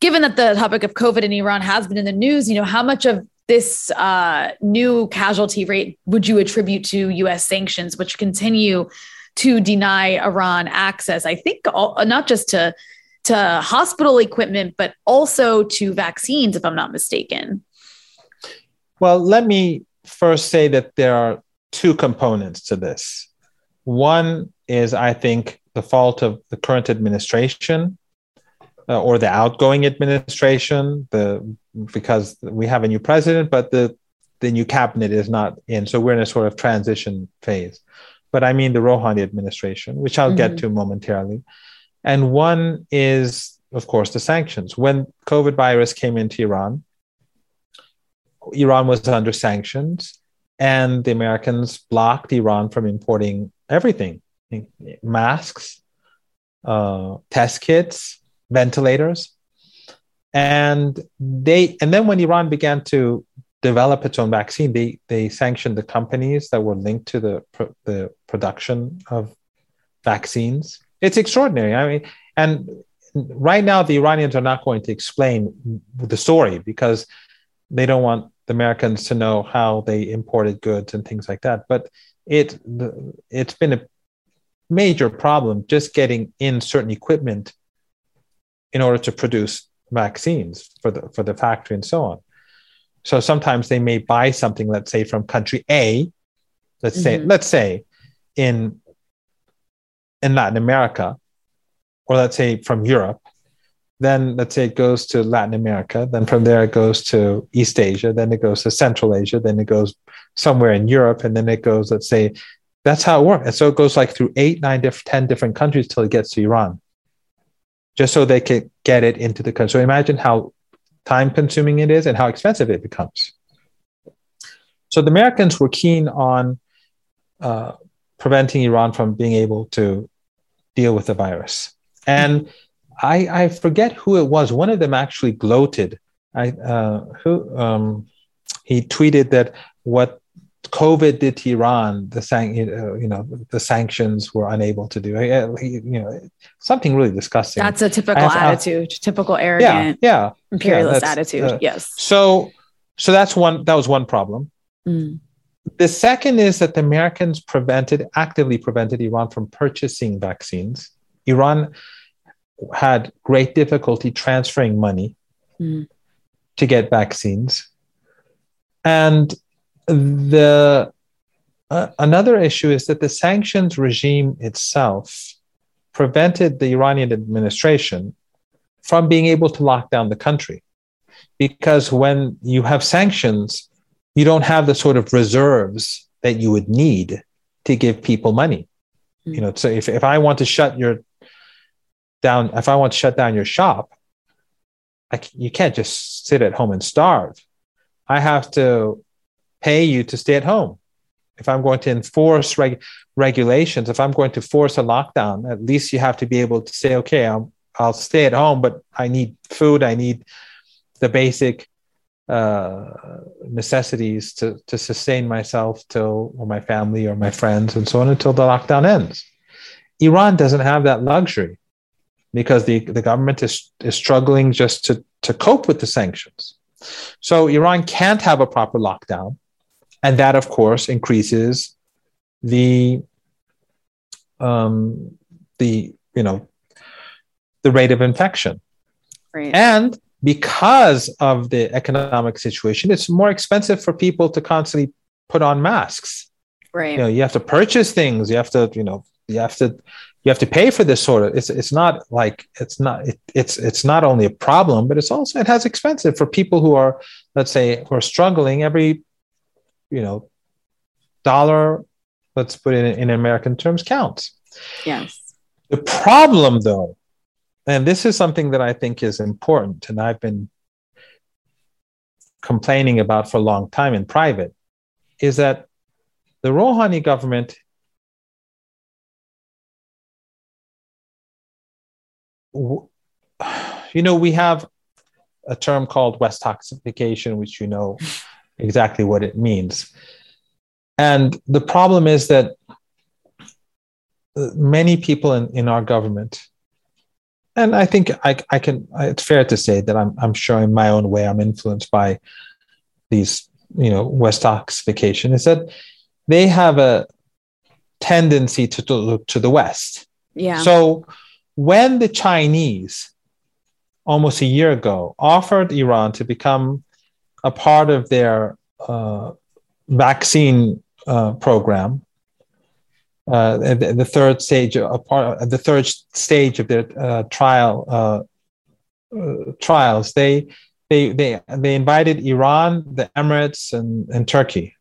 Speaker 3: given that the topic of COVID in Iran has been in the news, you know, how much of this uh, new casualty rate would you attribute to US sanctions, which continue to deny Iran access? I think all, not just to to hospital equipment, but also to vaccines, if I'm not mistaken.
Speaker 4: Well, let me first say that there are two components to this. One is, I think, the fault of the current administration uh, or the outgoing administration, the because we have a new president, but the the new cabinet is not in, so we're in a sort of transition phase. But I mean the Rouhani administration, which I'll mm-hmm. get to momentarily. And one is, of course, the sanctions. When COVID virus came into Iran, Iran was under sanctions and the Americans blocked Iran from importing everything masks, uh, test kits, ventilators. And they and then when Iran began to develop its own vaccine, they they sanctioned the companies that were linked to the the production of vaccines. It's extraordinary. I mean, and right now the Iranians are not going to explain the story because they don't want the Americans to know how they imported goods and things like that. But it it's been a major problem just getting in certain equipment in order to produce vaccines for the for the factory and so on. So sometimes they may buy something, let's say from country A, let's mm-hmm. say let's say in in Latin America, or let's say from Europe, then let's say it goes to Latin America. Then from there it goes to East Asia. Then it goes to Central Asia. Then it goes somewhere in Europe, and then it goes, let's say, that's how it works. And so it goes like through eight, nine, diff- ten different countries till it gets to Iran, just so they can get it into the country. So imagine how time consuming it is and how expensive it becomes. So the Americans were keen on uh, preventing Iran from being able to deal with the virus. And I, I forget who it was. One of them actually gloated. I uh, who um, he tweeted that what COVID did to Iran, the san- you know the sanctions were unable to do. you know something really disgusting.
Speaker 3: That's a typical attitude, typical arrogant,
Speaker 4: yeah, yeah,
Speaker 3: imperialist yeah, attitude. Uh, yes.
Speaker 4: So so that's one. That was one problem. Mm. The second is that the Americans prevented actively prevented Iran from purchasing vaccines. Iran had great difficulty transferring money mm. to get vaccines. And the uh, another issue is that the sanctions regime itself prevented the Iranian administration from being able to lock down the country. Because when you have sanctions, you don't have the sort of reserves that you would need to give people money. Mm. You know, so if, if I want to shut your down if i want to shut down your shop I, you can't just sit at home and starve. I have to pay you to stay at home. If i'm going to enforce reg- regulations if i'm going to force a lockdown at least you have to be able to say okay I'll, I'll stay at home but i need food. I need the basic uh, necessities to, to sustain myself till or my family or my friends and so on until the lockdown ends. Iran doesn't have that luxury because the, the government is, is struggling just to, to cope with the sanctions. So Iran can't have a proper lockdown. And that, of course, increases the um, the you know the rate of infection. Right. And because of the economic situation, it's more expensive for people to constantly put on masks.
Speaker 3: Right.
Speaker 4: You know, you have to purchase things. You have to, you know, you have to you have to pay for this sort of it's it's not like it's not it, it's it's not only a problem but it's also it has expensive for people who are let's say who are struggling every you know dollar let's put it in, in american terms counts.
Speaker 3: Yes.
Speaker 4: The problem, though, and this is something that I think is important, and I've been complaining about for a long time in private, is that the Rouhani government you know, we have a term called Westoxification, which you know exactly what it means. And the problem is that many people in, in our government, and I think I, I can, it's fair to say that I'm, I'm sure in my own way, I'm influenced by these, you know, Westoxification, is that they have a tendency to, to look to the West.
Speaker 3: Yeah.
Speaker 4: So when the Chinese, almost a year ago, offered Iran to become a part of their uh, vaccine uh, program, uh, the, third stage, a part, the third stage of their uh, trial uh, uh, trials, they they they they invited Iran, the Emirates, and, and Turkey.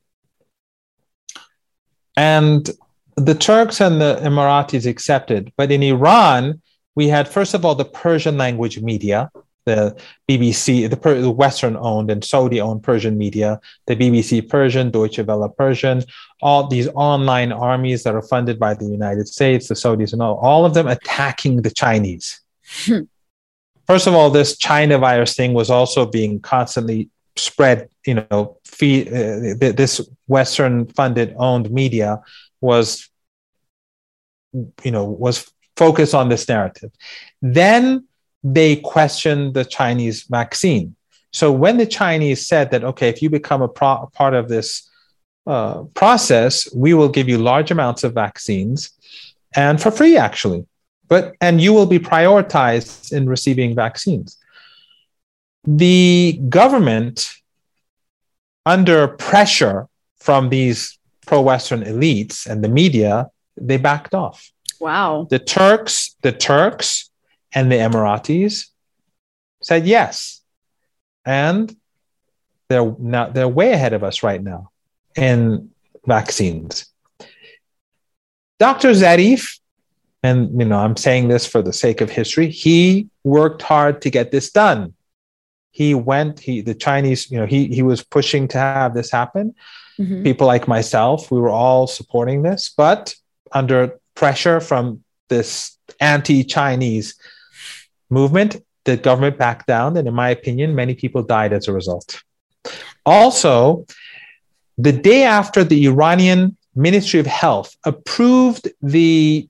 Speaker 4: And the Turks and the Emiratis accepted, but in Iran, we had first of all the Persian language media, the BBC, the, the Western owned and Saudi owned Persian media, the BBC Persian, Deutsche Welle Persian, all these online armies that are funded by the United States, the Saudis, and all, all of them attacking the Chinese. Hmm. First of all, this China virus thing was also being constantly spread, you know, feed, uh, this Western funded owned media was, you know, was focused on this narrative. Then they questioned the Chinese vaccine. So when the Chinese said that, okay, if you become a pro- part of this uh, process, we will give you large amounts of vaccines and for free, actually. But and you will be prioritized in receiving vaccines. The government, under pressure from these pro-Western elites and the media, they backed off.
Speaker 3: Wow.
Speaker 4: The Turks, the Turks and the Emiratis said yes. And they're now they're way ahead of us right now in vaccines. Dr. Zarif, and you know, I'm saying this for the sake of history, he worked hard to get this done. He went, he the Chinese, you know, he he was pushing to have this happen. Mm-hmm. People like myself, we were all supporting this, but under pressure from this anti-Chinese movement, the government backed down, and in my opinion, many people died as a result. Also, the day after the Iranian Ministry of Health approved the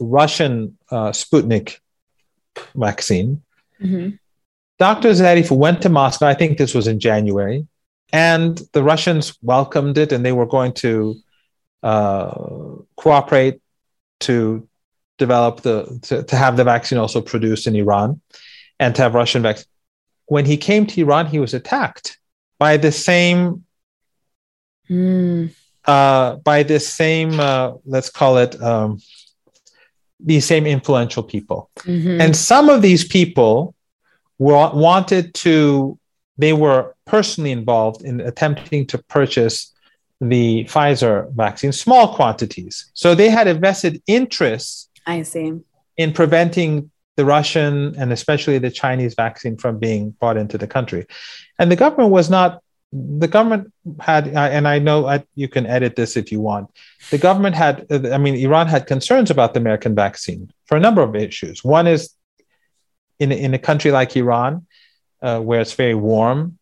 Speaker 4: Russian uh, Sputnik vaccine, mm-hmm. Dr. Zarif went to Moscow. I think this was in January, and the Russians welcomed it, and they were going to uh, cooperate to develop the to, to have the vaccine also produced in Iran and to have Russian vaccine. When he came to Iran, he was attacked by the same mm. uh, by the same uh, let's call it um, these same influential people, mm-hmm. and some of these people were, wanted to. They were personally involved in attempting to purchase the Pfizer vaccine, small quantities. So they had a vested interest.
Speaker 3: I see.
Speaker 4: In preventing the Russian and especially the Chinese vaccine from being brought into the country. And the government was not, the government had, and I know I, you can edit this if you want. The government had, I mean, Iran had concerns about the American vaccine for a number of issues. One is in, in a country like Iran, uh, where it's very warm,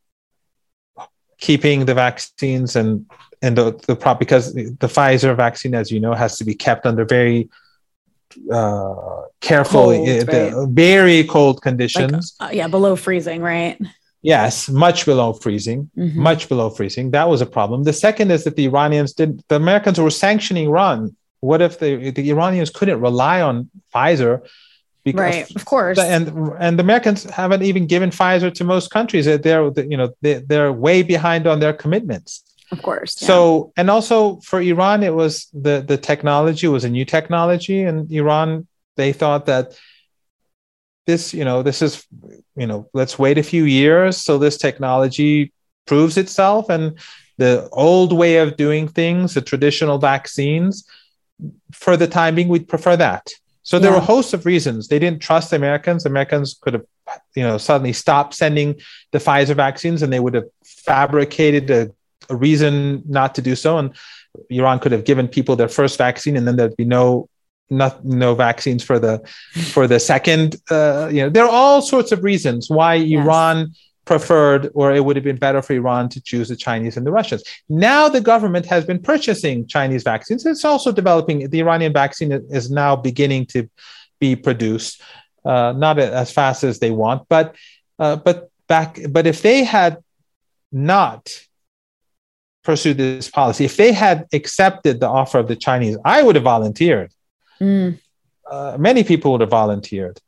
Speaker 4: keeping the vaccines and and the the prop because the Pfizer vaccine, as you know, has to be kept under very uh, careful, cold, uh, right? very cold conditions.
Speaker 3: Like, uh, yeah, below freezing, right?
Speaker 4: Yes, much below freezing, mm-hmm. much below freezing. That was a problem. The second is that the Iranians did, the Americans were sanctioning Iran. What if the, the Iranians couldn't rely on Pfizer?
Speaker 3: Because, right, of course.
Speaker 4: And and the Americans haven't even given Pfizer to most countries. They're you know they, they're way behind on their commitments.
Speaker 3: Of course.
Speaker 4: Yeah. So, and also for Iran, it was the the technology was a new technology, and Iran they thought that this, you know, this is, you know, let's wait a few years so this technology proves itself, and the old way of doing things, the traditional vaccines, for the time being, we'd prefer that. So there
Speaker 3: Yeah.
Speaker 4: were hosts of reasons. They didn't trust the Americans. Americans could have, you know, suddenly stopped sending the Pfizer vaccines and they would have fabricated a, a reason not to do so. And Iran could have given people their first vaccine and then there'd be no not no vaccines for the for the second uh, you know there are all sorts of reasons why
Speaker 3: Yes.
Speaker 4: Iran preferred or it would have been better for Iran to choose the Chinese and the Russians. Now the government has been purchasing Chinese vaccines. It's also developing the Iranian vaccine is now beginning to be produced, uh, not as fast as they want, but uh, but back but if they had not pursued this policy, if they had accepted the offer of the Chinese, I would have volunteered
Speaker 3: Mm.
Speaker 4: uh, many people would have volunteered.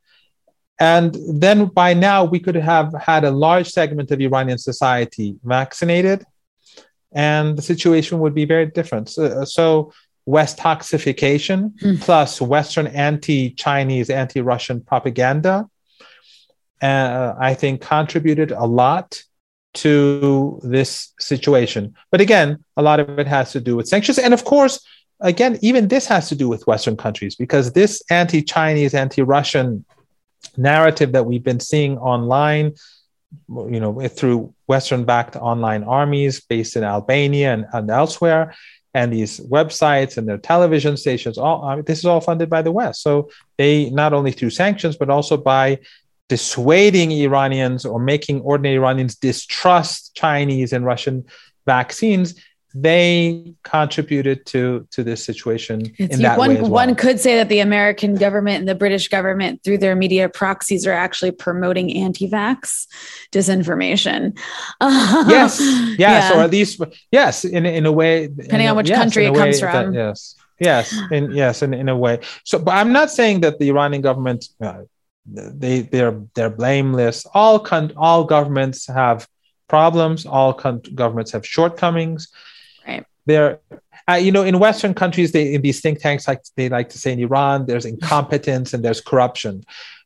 Speaker 4: And then by now, we could have had a large segment of Iranian society vaccinated, and the situation would be very different. So, so West toxification
Speaker 3: Hmm.
Speaker 4: plus Western anti Chinese, anti Russian propaganda, uh, I think, contributed a lot to this situation. But again, a lot of it has to do with sanctions. And of course, again, even this has to do with Western countries because this anti Chinese, anti Russian narrative that we've been seeing online, you know, through Western backed online armies based in Albania and, and elsewhere, and these websites and their television stations, all I mean, this is all funded by the West. So they not only through sanctions, but also by dissuading Iranians or making ordinary Iranians distrust Chinese and Russian vaccines, they contributed to to this situation
Speaker 3: It's-
Speaker 4: in that
Speaker 3: one,
Speaker 4: way as well.
Speaker 3: one could say that the American government and the British government, through their media proxies, are actually promoting anti-vax disinformation.
Speaker 4: yes, yes,
Speaker 3: Yeah.
Speaker 4: or at least yes, in in a way.
Speaker 3: Depending
Speaker 4: in a-
Speaker 3: on which
Speaker 4: yes,
Speaker 3: country it comes
Speaker 4: way that-
Speaker 3: from.
Speaker 4: yes, yes, in yes, in, in a way. So, but I'm not saying that the Iranian government uh, they they're they're blameless. All con- all governments have problems. All con- governments have shortcomings. They're uh, you know, in Western countries, they in these think tanks, like they like to say in Iran, there's incompetence and there's corruption.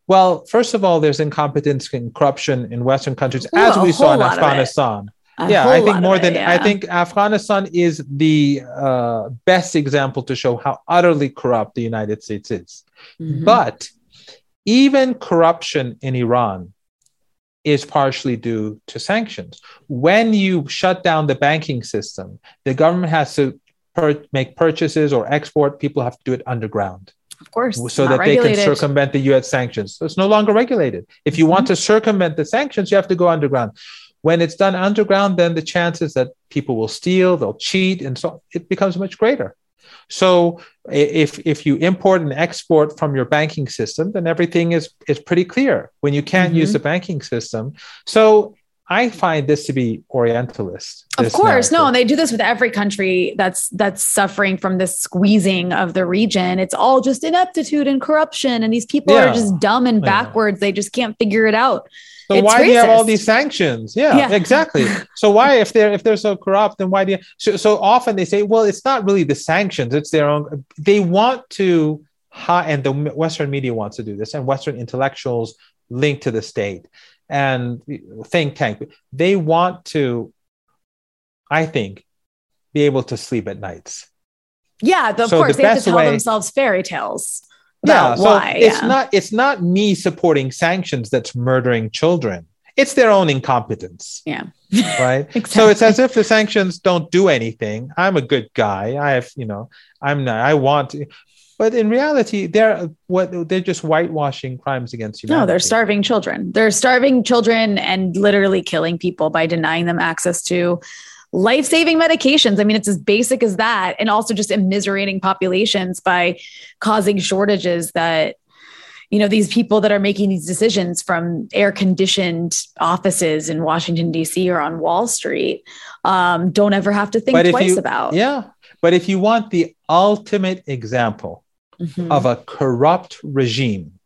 Speaker 4: Well, first of all, there's incompetence and corruption in Western countries,
Speaker 3: Ooh,
Speaker 4: as we saw in
Speaker 3: lot of it.
Speaker 4: Afghanistan yeah i think more
Speaker 3: it,
Speaker 4: than i think afghanistan is the uh, best example to show how utterly corrupt the united states is
Speaker 3: Mhm.
Speaker 4: but even corruption in iran is partially due to sanctions when you shut down the banking system the government has to per- make purchases or export people have to do it underground
Speaker 3: of course,
Speaker 4: so that they can circumvent the US sanctions. So it's no longer regulated. If you
Speaker 3: Mm-hmm.
Speaker 4: want to circumvent the sanctions, you have to go underground. When it's done underground, then the chances that people will steal, they'll cheat, and so it becomes much greater. So if if you import and export from your banking system, then everything is is pretty clear. When you can't use
Speaker 3: Mhm.
Speaker 4: the banking system, so I find this to be Orientalist.
Speaker 3: Of course, no,
Speaker 4: narrative.
Speaker 3: and they do this with every country that's that's suffering from this squeezing of the region. It's all just ineptitude and corruption, and these people
Speaker 4: Yeah.
Speaker 3: are just dumb and
Speaker 4: Yeah.
Speaker 3: backwards. They just can't figure it out.
Speaker 4: So
Speaker 3: It's
Speaker 4: why do you have all these sanctions? Yeah,
Speaker 3: Yeah.
Speaker 4: exactly. So why, if they're if they're so corrupt, then why do you? So, so often they say, well, it's not really the sanctions; it's their own. They want to, hi- and the Western media wants to do this, and Western intellectuals linked to the state and think tank. They want to, I think, be able to sleep at nights.
Speaker 3: Yeah, of
Speaker 4: So
Speaker 3: course,
Speaker 4: the
Speaker 3: they have to tell
Speaker 4: way-
Speaker 3: themselves fairy tales
Speaker 4: Yeah, so
Speaker 3: why.
Speaker 4: it's
Speaker 3: yeah.
Speaker 4: not it's not me supporting sanctions that's murdering children. It's their own incompetence.
Speaker 3: Yeah.
Speaker 4: right?
Speaker 3: exactly.
Speaker 4: So it's as if the sanctions don't do anything. I'm a good guy. I have, you know, I'm not. I want to, but in reality, they're what they're just whitewashing crimes against humanity.
Speaker 3: No, they're starving children. They're starving children and literally killing people by denying them access to life saving medications. I mean, it's as basic as that. And also just immiserating populations by causing shortages that, you know, these people that are making these decisions from air conditioned offices in Washington, D.C. or on Wall Street um, don't ever have to think
Speaker 4: But
Speaker 3: twice
Speaker 4: you-
Speaker 3: about.
Speaker 4: Yeah, but if you want the ultimate example
Speaker 3: Mhm.
Speaker 4: of a corrupt regime,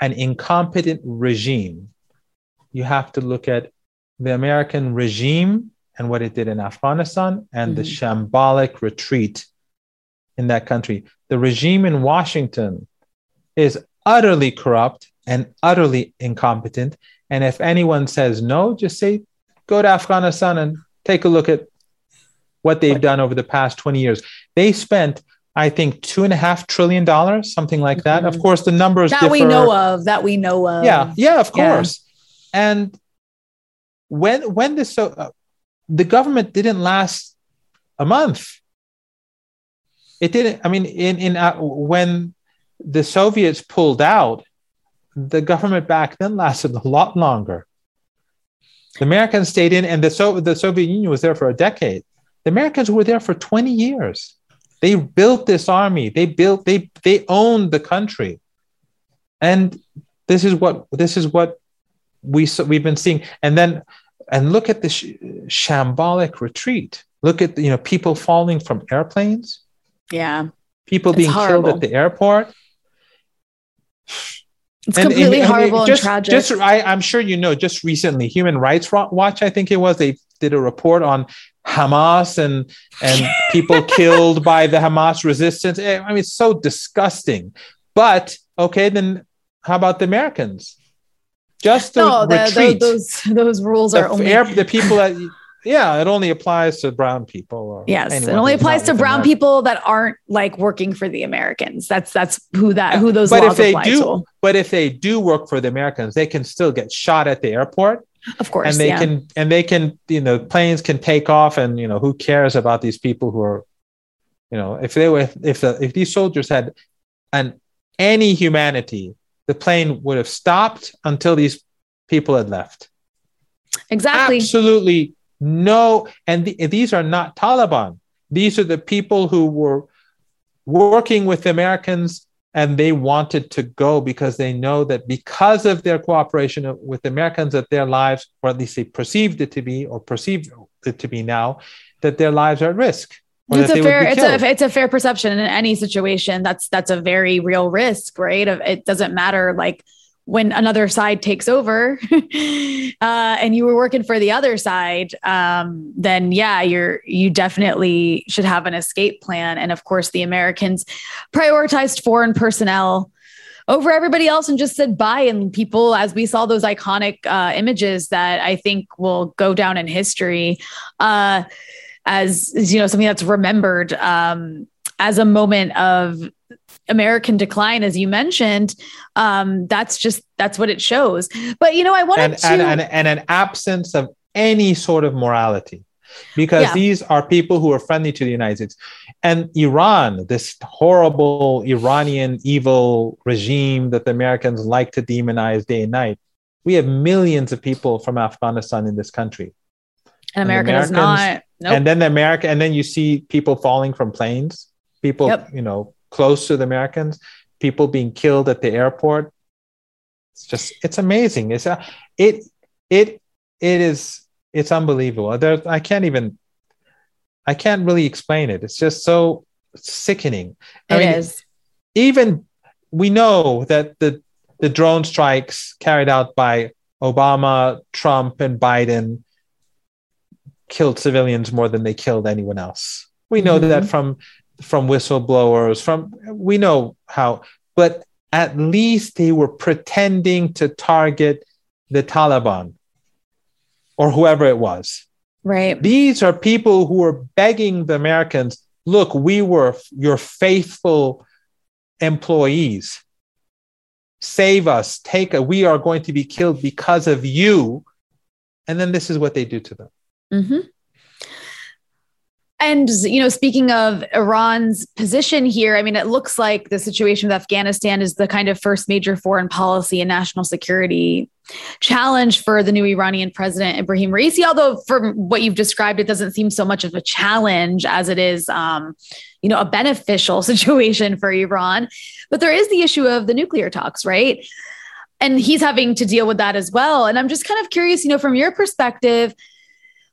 Speaker 4: an incompetent regime, you have to look at the American regime and what it did in Afghanistan and the shambolic retreat in that country. The regime in Washington is utterly corrupt and utterly incompetent. And if anyone says no, just say, go to Afghanistan and take a look at what they've done over the past 20 years. They spent I think two and a half trillion dollars, something like that. Mm-hmm. Of course, the numbers
Speaker 3: that differ. we know of. That we know of.
Speaker 4: Yeah, yeah, of course. Yeah. And when when the so uh, the government didn't last a month. It didn't. I mean, in in uh, when the Soviets pulled out, the government back then lasted a lot longer. The Americans stayed in, and the so the Soviet Union was there for a decade. The Americans were there for twenty years they built this army. They built they they owned the country, and this is what this is what we so we've been seeing. And then and look at the sh- shambolic retreat. Look at you know people falling from airplanes.
Speaker 3: Yeah,
Speaker 4: people being horrible. killed at the airport.
Speaker 3: It's and, completely and, and horrible just, and tragic.
Speaker 4: Just, I, I'm sure you know. Just recently, Human Rights Watch, I think it was, they did a report on Hamas and and people killed by the Hamas resistance. Eh, I mean, it's so disgusting. But okay, then how about the Americans? Just the no, the,
Speaker 3: the, those those rules
Speaker 4: the
Speaker 3: are only
Speaker 4: air, the people that. Yeah, it only applies to brown people.
Speaker 3: yes, it only applies to brown America. people that aren't like working for the Americans. That's that's who that who those but laws if they apply
Speaker 4: do,
Speaker 3: to.
Speaker 4: But if they do work for the Americans, they can still get shot at the airport
Speaker 3: of course
Speaker 4: and they
Speaker 3: yeah.
Speaker 4: can and they can you know planes can take off and you know who cares about these people who are you know if they were if the if these soldiers had an any humanity the plane would have stopped until these people had left.
Speaker 3: Exactly.
Speaker 4: Absolutely no and the, these are not taliban. These are the people who were working with americans and they wanted to go because they know that because of their cooperation with Americans, that their lives, or at least they perceived it to be, or perceived it to be now, that their lives are at risk.
Speaker 3: It's a fair, it's a, it's a fair perception in any situation. That's that's a very real risk, right? It doesn't matter like when another side takes over uh, and you were working for the other side um, then yeah you're you definitely should have an escape plan and of course the americans prioritized foreign personnel over everybody else and just said bye and people as we saw those iconic uh, images that i think will go down in history uh, as you know something that's remembered um, as a moment of American decline, as you mentioned, um, that's just that's what it shows. But you know, I wanted
Speaker 4: and,
Speaker 3: to
Speaker 4: and, and, and an absence of any sort of morality because yeah. these are people who are friendly to the United States. And Iran, this horrible Iranian evil regime that the Americans like to demonize day and night, we have millions of people from Afghanistan in this country.
Speaker 3: And America does not.
Speaker 4: Nope. And then the America, and then you see people falling from planes, people, yep. you know, close to the Americans, people being killed at the airport. It's just it's amazing. It's a, it it it is it's unbelievable. There, I can't even I can't really explain it. It's just so sickening.
Speaker 3: I it mean, is.
Speaker 4: Even we know that the the drone strikes carried out by Obama, Trump, and Biden killed civilians more than they killed anyone else. We know mm-hmm. that from from whistleblowers, from we know how, but at least they were pretending to target the Taliban or whoever it was.
Speaker 3: Right.
Speaker 4: These are people who are begging the Americans, look, we were your faithful employees. Save us. Take a, we are going to be killed because of you. And then this is what they do to them.
Speaker 3: Mm-hmm. And, you know, speaking of Iran's position here, I mean, it looks like the situation with Afghanistan is the kind of first major foreign policy and national security challenge for the new Iranian president, Ibrahim Raisi. Although, from what you've described, it doesn't seem so much of a challenge as it is, um, you know, a beneficial situation for Iran. But there is the issue of the nuclear talks, right? And he's having to deal with that as well. And I'm just kind of curious, you know, from your perspective,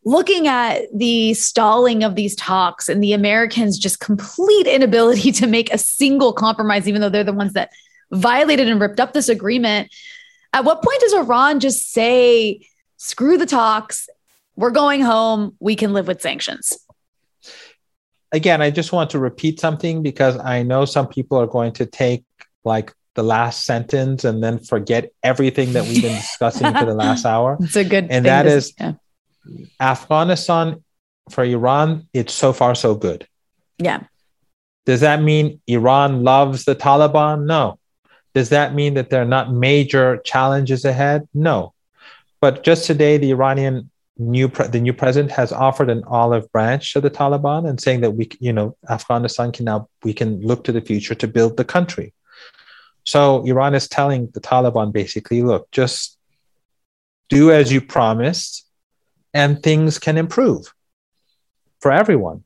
Speaker 3: looking at the stalling of these talks and the Americans' just complete inability to make a single compromise, even though they're the ones that violated and ripped up this agreement. At what point does Iran just say, screw the talks, we're going home, we can live with sanctions?
Speaker 4: Again, I just want to repeat something because I know some people are going to take like the last sentence and then forget everything that we've been discussing for the last hour.
Speaker 3: It's a good
Speaker 4: and that is yeah. Afghanistan for Iran, it's so far so good.
Speaker 3: Yeah.
Speaker 4: Does that mean Iran loves the Taliban? No. Does that mean that there are not major challenges ahead? No. But just today, the Iranian new pre- the new president has offered an olive branch to the Taliban and saying that we, you know, Afghanistan can now we can look to the future to build the country. So Iran is telling the Taliban basically, look, just do as you promised, and things can improve for everyone.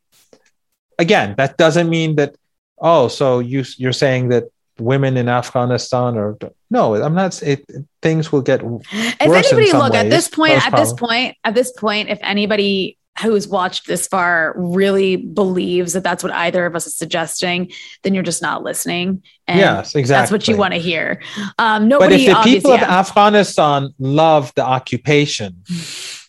Speaker 4: Again, that doesn't mean that. Oh, so you you're saying that women in Afghanistan or no, I'm not. It, things will get.
Speaker 3: If anybody look ways, at this point, at this point, at this point, if anybody who's watched this far really believes that that's what either of us is suggesting, then you're just not listening.
Speaker 4: And yes, exactly.
Speaker 3: That's what you want to hear. Um, nobody.
Speaker 4: But if the people of yeah. Afghanistan love the occupation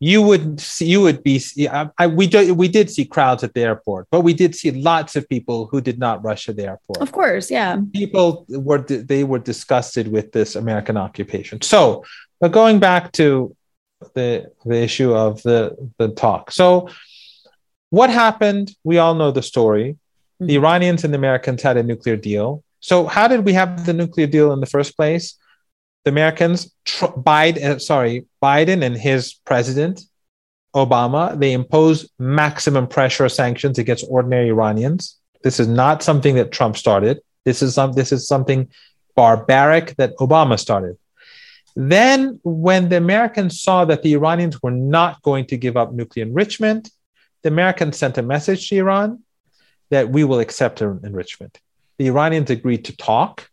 Speaker 4: you would see, you would be I, I, we do, we did see crowds at the airport but we did see lots of people who did not rush to the airport.
Speaker 3: Of course yeah.
Speaker 4: People were they were disgusted with this american occupation. So but going back to the the issue of the the talk. So what happened? We all know the story. Mm-hmm. the iranians and the americans had a nuclear deal. So how did we have the nuclear deal in the first place the Americans, Biden, uh, sorry, Biden and his president, Obama, they impose maximum pressure sanctions against ordinary Iranians. This is not something that Trump started. This is some, this is something barbaric that Obama started. Then, when the Americans saw that the Iranians were not going to give up nuclear enrichment, the Americans sent a message to Iran that we will accept enrichment. The Iranians agreed to talk.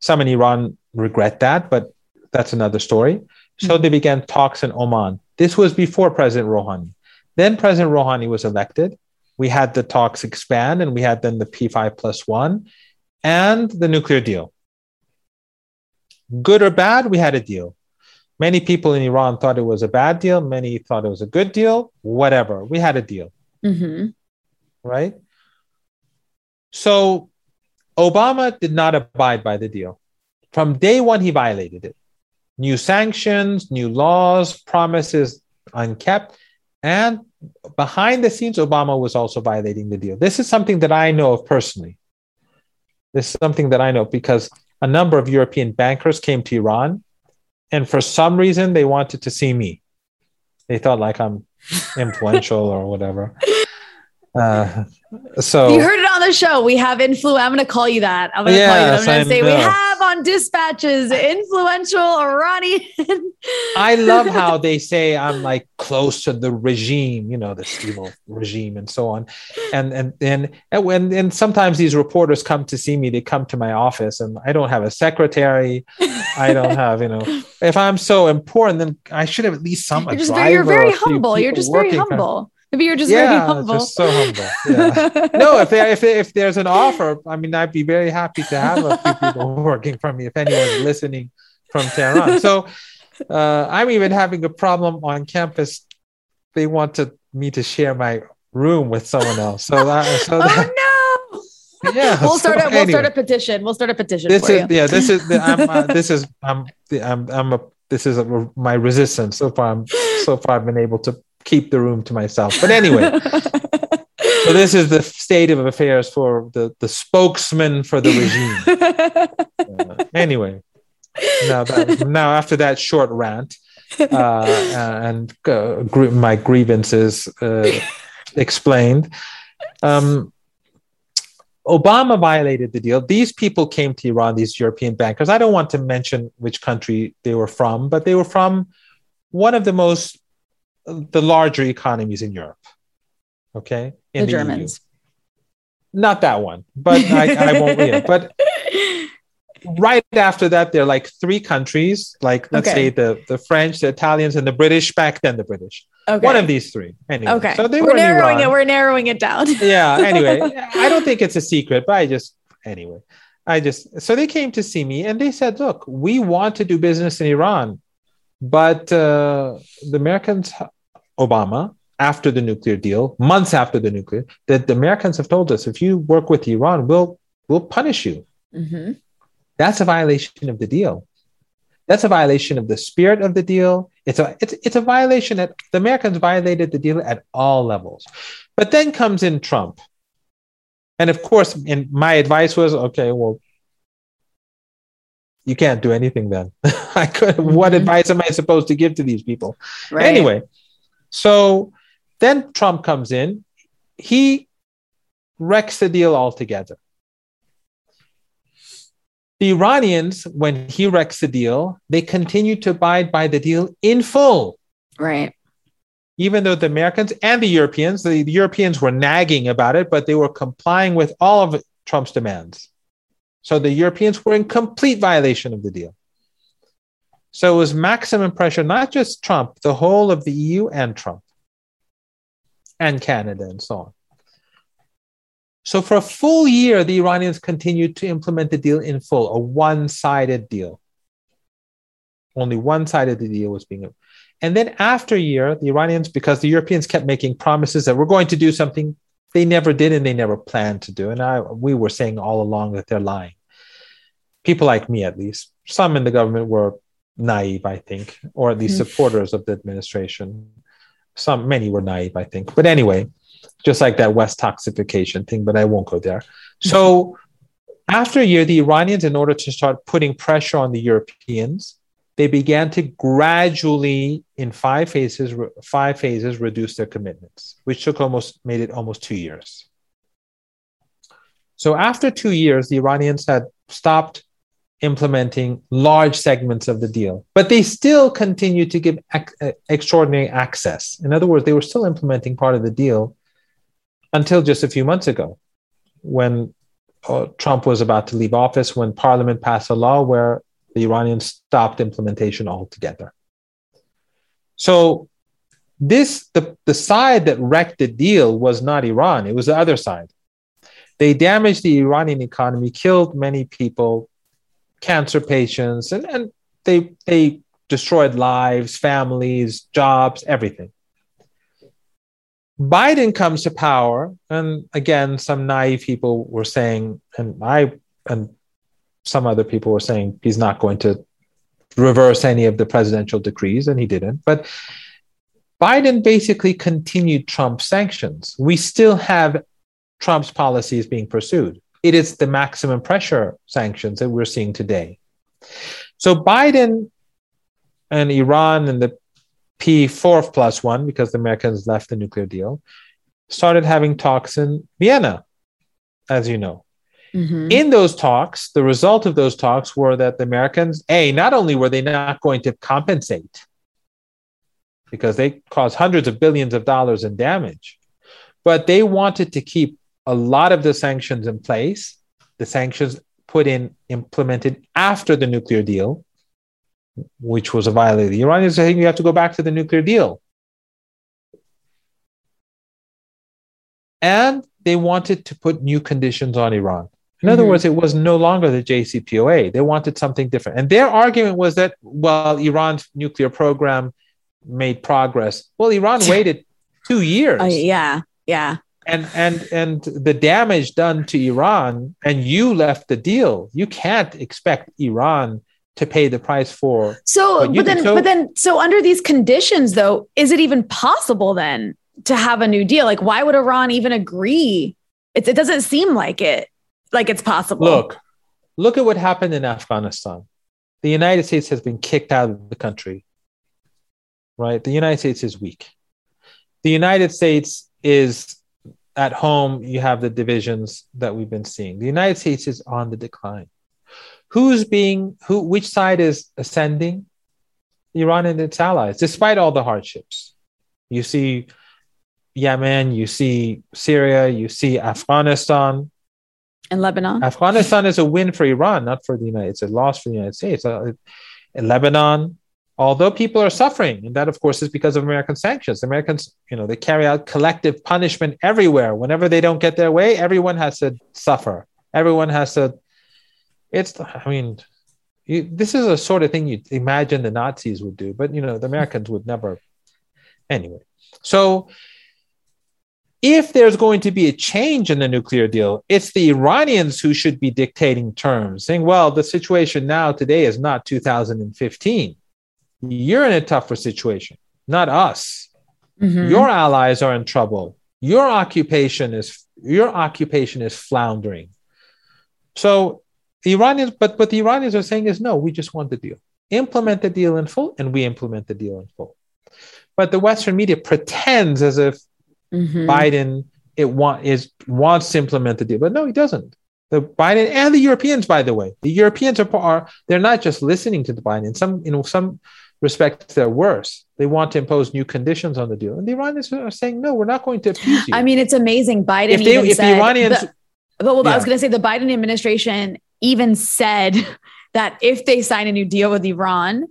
Speaker 4: Some in Iran regret that, but that's another story. So mm-hmm. they began talks in Oman. This was before President Rouhani. Then President Rouhani was elected. We had the talks expand, and we had then the P5 plus one and the nuclear deal. Good or bad, we had a deal. Many people in Iran thought it was a bad deal. Many thought it was a good deal. Whatever, we had a deal. Mm-hmm. Right? So Obama did not abide by the deal. From day one, he violated it. New sanctions, new laws, promises unkept. And behind the scenes, Obama was also violating the deal. This is something that I know of personally. This is something that I know because a number of European bankers came to Iran, and for some reason, they wanted to see me. They thought like I'm influential or whatever. Uh, so
Speaker 3: you heard the show. We have influ. I'm going to call you that. I'm going to yes, call you. I'm going to say know. we have on dispatches influential Iranian.
Speaker 4: I love how they say I'm like close to the regime, you know, this evil regime and so on. And and and and when and sometimes these reporters come to see me. They come to my office, and I don't have a secretary. I don't have, you know, if I'm so important, then I should have at least some.
Speaker 3: You're just very, you're very humble. You're just very humble. Maybe you're just yeah, very humble.
Speaker 4: Just so humble. Yeah. no, if there, if if there's an offer, I mean, I'd be very happy to have a few people working for me if anyone's listening from Tehran. So uh, I'm even having a problem on campus. They want to me to share my room with someone else. So that, so
Speaker 3: that, oh no. Yeah, we'll start. So a, we'll anyway. start a petition. We'll start a petition.
Speaker 4: This
Speaker 3: is
Speaker 4: you. yeah. This is the, I'm, uh, this is I'm I'm I'm a this is a, my resistance so far. I'm so far I've been able to keep the room to myself. But anyway, so this is the state of affairs for the, the spokesman for the regime. uh, anyway, now, that, now after that short rant uh, uh and uh, gr- my grievances uh, explained, um, Obama violated the deal. These people came to Iran, these European bankers. I don't want to mention which country they were from, but they were from one of the most the larger economies in Europe. Okay,
Speaker 3: in the, the Germans.
Speaker 4: EU. Not that one, but I, I won't. Yeah, but right after that, there are like three countries, like let's okay. say the the French, the Italians, and the British. Back then, the British. Okay. One of these three. Anyway,
Speaker 3: okay. So they we're were narrowing it. We're narrowing it down.
Speaker 4: yeah. Anyway, I don't think it's a secret, but I just anyway. I just so they came to see me and they said, "Look, we want to do business in Iran, but uh, the Americans Obama after the nuclear deal, months after the nuclear, that the Americans have told us if you work with Iran, we'll we'll punish you. Mm-hmm. That's a violation of the deal. That's a violation of the spirit of the deal. It's a it's it's a violation that the Americans violated the deal at all levels. But then comes in Trump. And of course, in my advice was okay, well, you can't do anything then. I could mm-hmm. what advice am I supposed to give to these people? Right. Anyway, so then Trump comes in, he wrecks the deal altogether. The Iranians, when he wrecks the deal, they continue to abide by the deal in full.
Speaker 3: Right.
Speaker 4: Even though the Americans and the Europeans, the, the Europeans were nagging about it, but they were complying with all of Trump's demands. So the Europeans were in complete violation of the deal. So it was maximum pressure, not just Trump, the whole of the EU and Trump, and Canada, and so on. So for a full year, the Iranians continued to implement the deal in full, a one sided deal. Only one side of the deal was being. And then after a year, the Iranians, because the Europeans kept making promises that we're going to do something, they never did and they never planned to do. And I, we were saying all along that they're lying. People like me, at least, some in the government were naive, I think, or at least mm. supporters of the administration. Some, many were naive, I think. But anyway, just like that Westoxification thing, but I won't go there. So after a year, the Iranians, in order to start putting pressure on the Europeans, they began to gradually, in five phases, five phases, reduce their commitments, which took almost made it almost two years. So after two years, the Iranians had stopped implementing large segments of the deal, but they still continued to give ac- extraordinary access. In other words, they were still implementing part of the deal until just a few months ago when uh, Trump was about to leave office, when Parliament passed a law where the Iranians stopped implementation altogether. So this the, the side that wrecked the deal was not Iran, it was the other side. They damaged the Iranian economy, killed many people, cancer patients, and, and they they destroyed lives, families, jobs, everything. Biden comes to power, and again, some naive people were saying, and I and some other people were saying he's not going to reverse any of the presidential decrees, and he didn't. But Biden basically continued Trump's sanctions. We still have Trump's policies being pursued. It is the maximum pressure sanctions that we're seeing today. So Biden and Iran and the P4 plus one, because the Americans left the nuclear deal, started having talks in Vienna, as you know. Mm-hmm. In those talks, the result of those talks were that the Americans, A, not only were they not going to compensate because they caused hundreds of billions of dollars in damage, but they wanted to keep a lot of the sanctions in place, the sanctions put in, implemented after the nuclear deal, which was a violation. The Iranians saying you have to go back to the nuclear deal. And they wanted to put new conditions on Iran. In other mm-hmm. words, it was no longer the JCPOA. They wanted something different. And their argument was that, well, Iran's nuclear program made progress. Well, Iran waited two years.
Speaker 3: Uh, yeah, yeah.
Speaker 4: And and and the damage done to Iran, and you left the deal. You can't expect Iran to pay the price for.
Speaker 3: So, but then, so, but then, so under these conditions, though, is it even possible then to have a new deal? Like, why would Iran even agree? It, it doesn't seem like it, like it's possible.
Speaker 4: Look, look at what happened in Afghanistan. The United States has been kicked out of the country. Right, the United States is weak. The United States is at home. You have the divisions that we've been seeing. The United States is on the decline who's being who which side is ascending iran and its allies despite all the hardships you see yemen you see syria you see afghanistan
Speaker 3: and lebanon
Speaker 4: afghanistan is a win for iran not for the united States. it's a loss for the united states uh, in lebanon although people are suffering and that of course is because of american sanctions. Americans you know they carry out collective punishment everywhere. Whenever they don't get their way everyone has to suffer. Everyone has to it's i mean you, this is a sort of thing you imagine the nazis would do but you know the americans would never anyway. So if there's going to be a change in the nuclear deal it's the iranians who should be dictating terms saying well the situation now today is not 2015 you're in a tougher situation not us mm-hmm. your allies are in trouble your occupation is your occupation is floundering. So the Iranians, but what the Iranians are saying is no, we just want the deal. Implement the deal in full, and we implement the deal in full. But the Western media pretends as if mm-hmm. Biden it want is wants to implement the deal, but no, he doesn't. The Biden and the Europeans, by the way, the Europeans are, are they're not just listening to the Biden. In some, you know, some respects, they're worse. They want to impose new conditions on the deal, and the Iranians are saying, "No, we're not going to appease you."
Speaker 3: I mean, it's amazing. Biden if they, if the Iranians, the, but well, yeah. I was going to say the Biden administration even said that if they sign a new deal with Iran,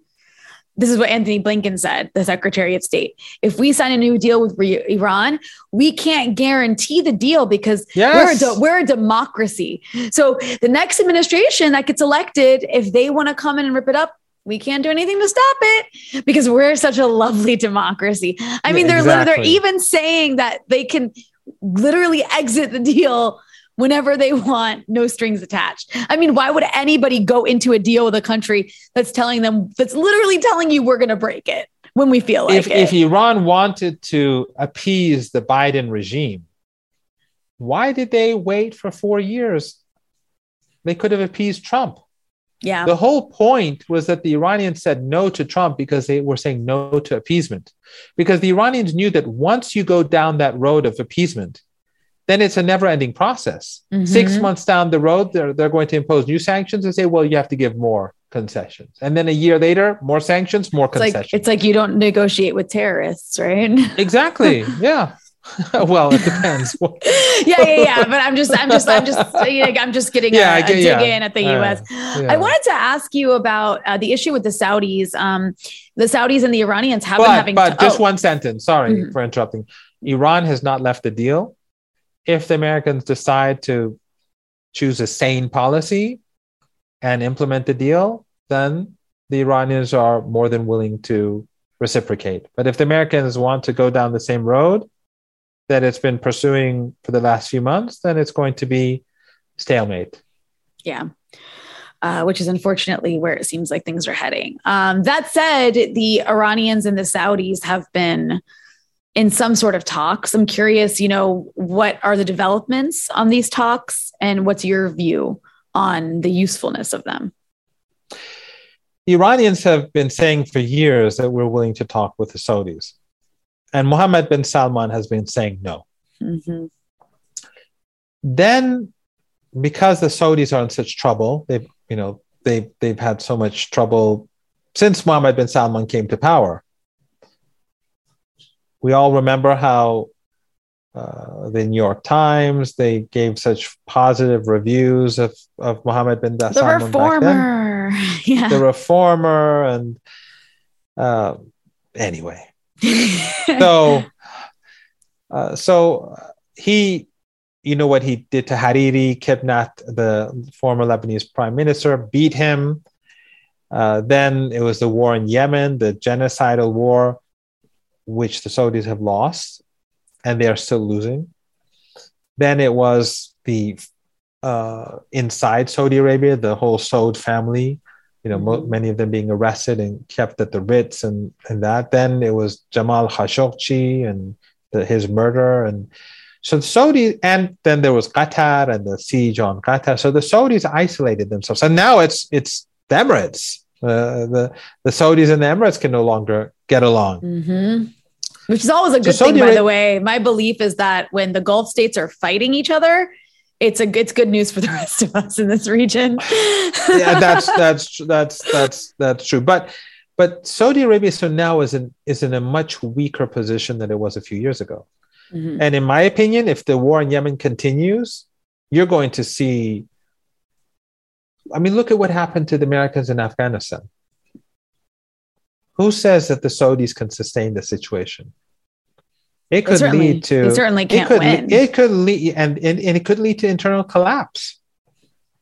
Speaker 3: this is what Antony Blinken said, the Secretary of State. If we sign a new deal with re- Iran, we can't guarantee the deal because yes. we're, a de- we're a democracy. So the next administration that gets elected, if they want to come in and rip it up, we can't do anything to stop it because we're such a lovely democracy. I mean, they're exactly. they're even saying that they can literally exit the deal whenever they want, no strings attached. I mean, why would anybody go into a deal with a country that's telling them, that's literally telling you we're going to break it when we feel like
Speaker 4: if,
Speaker 3: it?
Speaker 4: If Iran wanted to appease the Biden regime, why did they wait for four years? They could have appeased Trump.
Speaker 3: Yeah.
Speaker 4: The whole point was that the Iranians said no to Trump because they were saying no to appeasement. Because the Iranians knew that once you go down that road of appeasement, then it's a never ending process. Mm-hmm. Six months down the road, they're, they're going to impose new sanctions and say, well, you have to give more concessions. And then a year later, more sanctions, more
Speaker 3: it's
Speaker 4: concessions.
Speaker 3: Like, it's like you don't negotiate with terrorists, right?
Speaker 4: exactly. Yeah. well, it depends.
Speaker 3: yeah, yeah, yeah. But I'm just, I'm just, I'm just, I'm just getting yeah, a, get, dig yeah. in at the U.S. Uh, yeah. I wanted to ask you about uh, the issue with the Saudis. Um, the Saudis and the Iranians have
Speaker 4: but,
Speaker 3: been having.
Speaker 4: But to, just oh. one sentence. Sorry mm-hmm. for interrupting. Iran has not left the deal if the Americans decide to choose a sane policy and implement the deal, then the Iranians are more than willing to reciprocate. But if the Americans want to go down the same road that it's been pursuing for the last few months, then it's going to be stalemate.
Speaker 3: Yeah. Uh, which is unfortunately where it seems like things are heading. Um, that said, the Iranians and the Saudis have been in some sort of talks. I'm curious, you know, what are the developments on these talks and what's your view on the usefulness of them?
Speaker 4: The Iranians have been saying for years that we're willing to talk with the Saudis. And Mohammed bin Salman has been saying no. Mm-hmm. Then, because the Saudis are in such trouble, they've, you know, they've, they've had so much trouble since Mohammed bin Salman came to power. We all remember how uh, the New York Times they gave such positive reviews of of Mohammed bin
Speaker 3: Salman the reformer,
Speaker 4: yeah, the reformer, and uh, anyway, so uh, so he, you know what he did to Hariri, kidnapped the former Lebanese prime minister, beat him. Uh, then it was the war in Yemen, the genocidal war which the Saudis have lost and they are still losing. Then it was the uh, inside Saudi Arabia, the whole Saud family, you know, mm-hmm. many of them being arrested and kept at the Ritz and, and that. Then it was Jamal Khashoggi and the, his murder. And so the Saudi, and then there was Qatar and the siege on Qatar. So the Saudis isolated themselves. And now it's, it's the Emirates. Uh, the, the Saudis and the Emirates can no longer get along.
Speaker 3: Mm-hmm. Which is always a good so thing, by the way. My belief is that when the Gulf states are fighting each other, it's a it's good news for the rest of us in this region.
Speaker 4: yeah, that's that's that's that's that's true. But but Saudi Arabia so now is in is in a much weaker position than it was a few years ago. Mm-hmm. And in my opinion, if the war in Yemen continues, you're going to see. I mean, look at what happened to the Americans in Afghanistan. Who says that the Saudis can sustain the situation? It could lead to.
Speaker 3: They certainly can't
Speaker 4: it could,
Speaker 3: win.
Speaker 4: It could lead, and, and, and it could lead to internal collapse.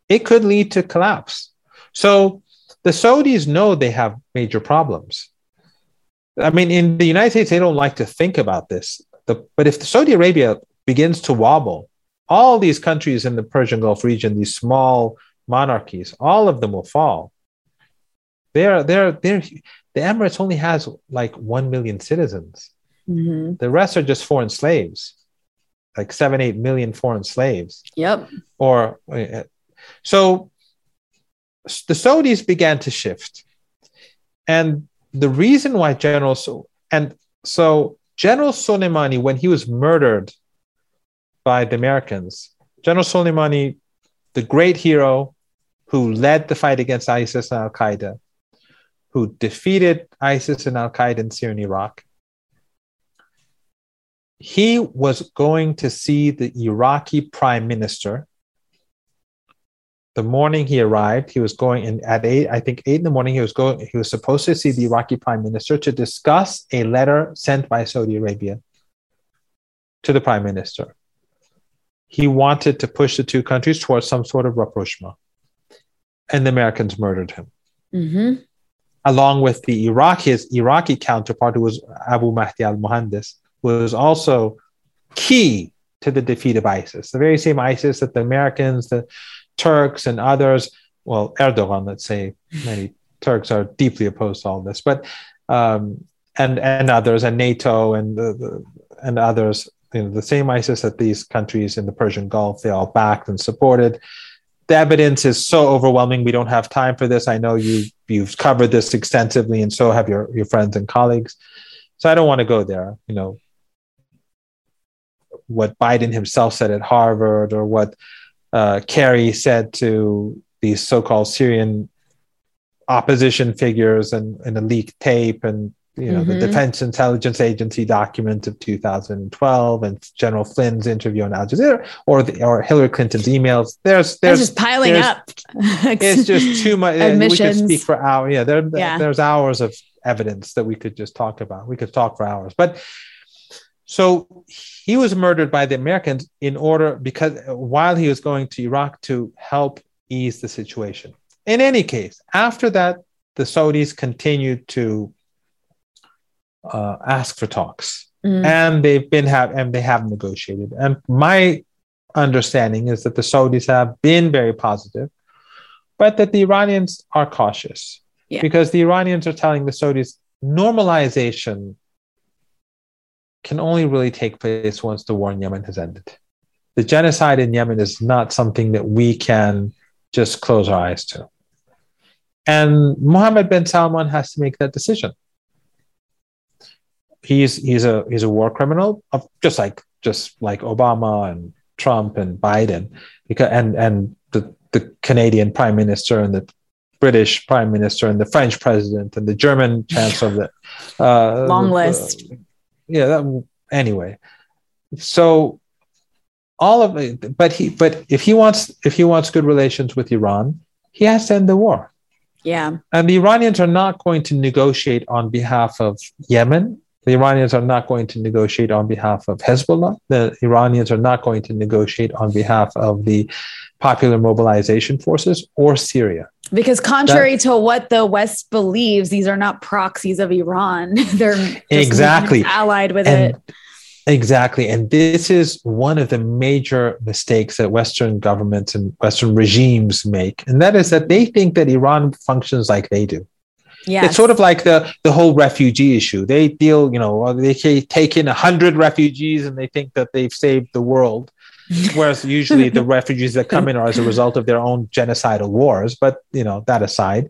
Speaker 4: It could lead to collapse. So the Saudis know they have major problems. I mean, in the United States, they don't like to think about this. The, but if Saudi Arabia begins to wobble, all these countries in the Persian Gulf region, these small monarchies, all of them will fall. They're, they're, they're, the Emirates only has like 1 million citizens. Mm-hmm. The rest are just foreign slaves. like seven, eight million foreign slaves.
Speaker 3: Yep.
Speaker 4: Or so the Saudis began to shift. And the reason why General so and so General Soleimani, when he was murdered by the Americans, General Soleimani, the great hero who led the fight against ISIS and Al Qaeda, who defeated ISIS and Al Qaeda in Syria and Iraq, he was going to see the Iraqi prime minister. The morning he arrived, he was going in at eight, I think eight in the morning, he was going, he was supposed to see the Iraqi prime minister to discuss a letter sent by Saudi Arabia to the prime minister. He wanted to push the two countries towards some sort of rapprochement. And the Americans murdered him.
Speaker 3: Mm-hmm.
Speaker 4: Along with the Iraqi, Iraqi counterpart, who was Abu Mahdi al Muhandis was also key to the defeat of ISIS. The very same ISIS that the Americans, the Turks, and others, well, Erdogan, let's say, many Turks are deeply opposed to all this, but um, and and others, and NATO, and the, the, and others, you know, the same ISIS that these countries in the Persian Gulf they all backed and supported. The evidence is so overwhelming. We don't have time for this. I know you you've covered this extensively, and so have your your friends and colleagues. So I don't want to go there. You know, what Biden himself said at Harvard or what uh, Kerry said to these so-called Syrian opposition figures and, and a leaked tape and you know mm-hmm. the Defense Intelligence Agency document of 2012 and General Flynn's interview on Al Jazeera or the, or Hillary Clinton's emails. There's there's
Speaker 3: just piling up.
Speaker 4: it's just too much. Admissions. We could speak for hours. Yeah, there, yeah, there's hours of evidence that we could just talk about. We could talk for hours, but so he was murdered by the Americans in order because while he was going to Iraq to help ease the situation. In any case, after that, the Saudis continued to uh, ask for talks, mm. and they've been have and they have negotiated. And my understanding is that the Saudis have been very positive, but that the Iranians are cautious yeah. because the Iranians are telling the Saudis normalization can only really take place once the war in Yemen has ended. The genocide in Yemen is not something that we can just close our eyes to. And Mohammed bin Salman has to make that decision. He's he's a he's a war criminal, just like just like Obama and Trump and Biden, because and and the, the Canadian Prime Minister and the British Prime Minister and the French President and the German Chancellor.
Speaker 3: Uh, Long list
Speaker 4: yeah that, anyway. So all of it but he but if he wants if he wants good relations with iran he has to end the war.
Speaker 3: Yeah.
Speaker 4: And the iranians are not going to negotiate on behalf of yemen. The Iranians are not going to negotiate on behalf of Hezbollah. The Iranians are not going to negotiate on behalf of the Popular Mobilization Forces or Syria.
Speaker 3: Because contrary that, to what the West believes, these are not proxies of Iran. They're
Speaker 4: exactly
Speaker 3: allied with and, it.
Speaker 4: Exactly. And this is one of the major mistakes that Western governments and Western regimes make. And that is that they think that Iran functions like they do.
Speaker 3: Yes.
Speaker 4: It's sort of like the, the whole refugee issue. They deal, you know, they take in 100 refugees and they think that they've saved the world. Whereas usually the refugees that come in are as a result of their own genocidal wars. But you know that aside,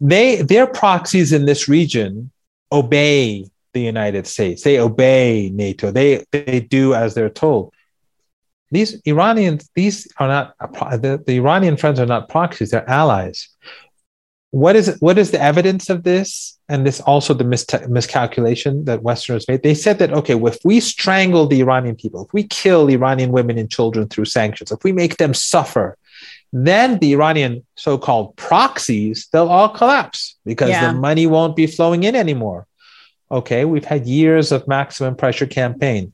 Speaker 4: they their proxies in this region obey the United States. They obey NATO. They they do as they're told. These Iranians, these are not the, the Iranian friends are not proxies. They're allies what is what is the evidence of this? And this also the mis- miscalculation that westerners made. They said that okay if we strangle the iranian people if we kill iranian women and children through sanctions if we make them suffer then the iranian so-called proxies they'll all collapse because yeah. the money won't be flowing in anymore. Okay we've had years of maximum pressure campaign.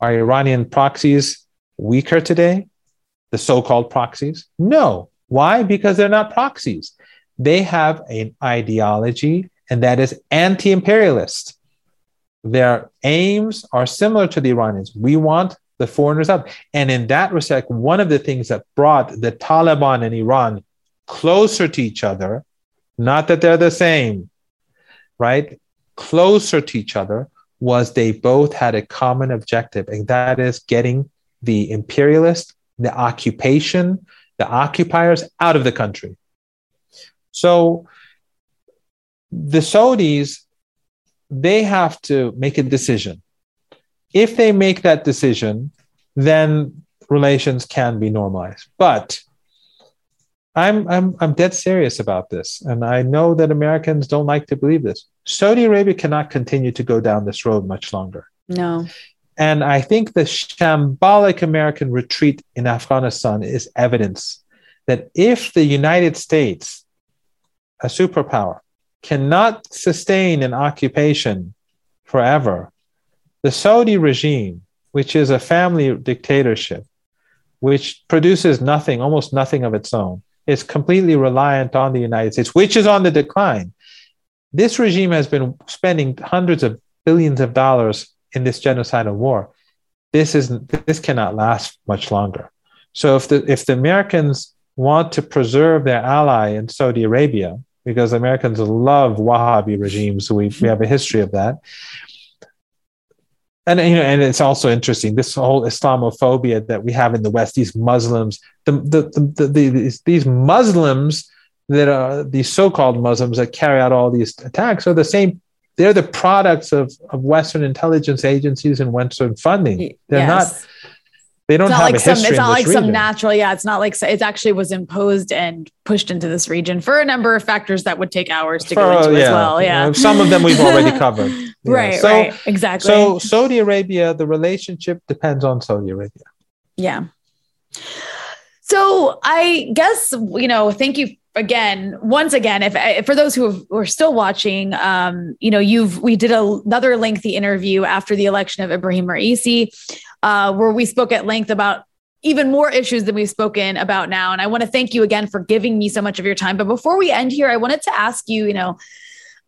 Speaker 4: Are iranian proxies weaker today? The so-called proxies? No. Why? Because they're not proxies they have an ideology, and that is anti imperialist. Their aims are similar to the Iranians. We want the foreigners out. And in that respect, one of the things that brought the Taliban and Iran closer to each other, not that they're the same, right? Closer to each other, was they both had a common objective, and that is getting the imperialist, the occupation, the occupiers out of the country. So the Saudis, they have to make a decision. If they make that decision, then relations can be normalized. But I'm, I'm, I'm dead serious about this. And I know that Americans don't like to believe this. Saudi Arabia cannot continue to go down this road much longer.
Speaker 3: No.
Speaker 4: And I think the shambolic American retreat in Afghanistan is evidence that if the United States, a superpower, cannot sustain an occupation forever, the Saudi regime, which is a family dictatorship, which produces nothing, almost nothing of its own, is completely reliant on the United States, which is on the decline. This regime has been spending hundreds of billions of dollars in this genocidal war. This is this cannot last much longer. So if the if the Americans want to preserve their ally in Saudi Arabia, because Americans love Wahhabi regimes, we, we have a history of that. And you know, and it's also interesting this whole Islamophobia that we have in the West. These Muslims, the the, the, the these, these Muslims that are these so-called Muslims that carry out all these attacks are the same they're the products of, of Western intelligence agencies and Western funding. They're yes. not. They don't have
Speaker 3: like
Speaker 4: a history.
Speaker 3: Some, it's not like
Speaker 4: region.
Speaker 3: some natural. Yeah, it's not like it actually was imposed and pushed into this region for a number of factors that would take hours to for, go into yeah, as well. Yeah,
Speaker 4: you know, some of them we've already covered.
Speaker 3: Right. So, right. Exactly.
Speaker 4: So Saudi Arabia, the relationship depends on Saudi Arabia.
Speaker 3: Yeah. So I guess you know. Thank you again, once again, if, for those who, are still watching, um, you know, you've we did a, another lengthy interview after the election of Ibrahim Raisi, uh, where we spoke at length about even more issues than we've spoken about now. And I want to thank you again for giving me so much of your time. But before we end here, I wanted to ask you, you know,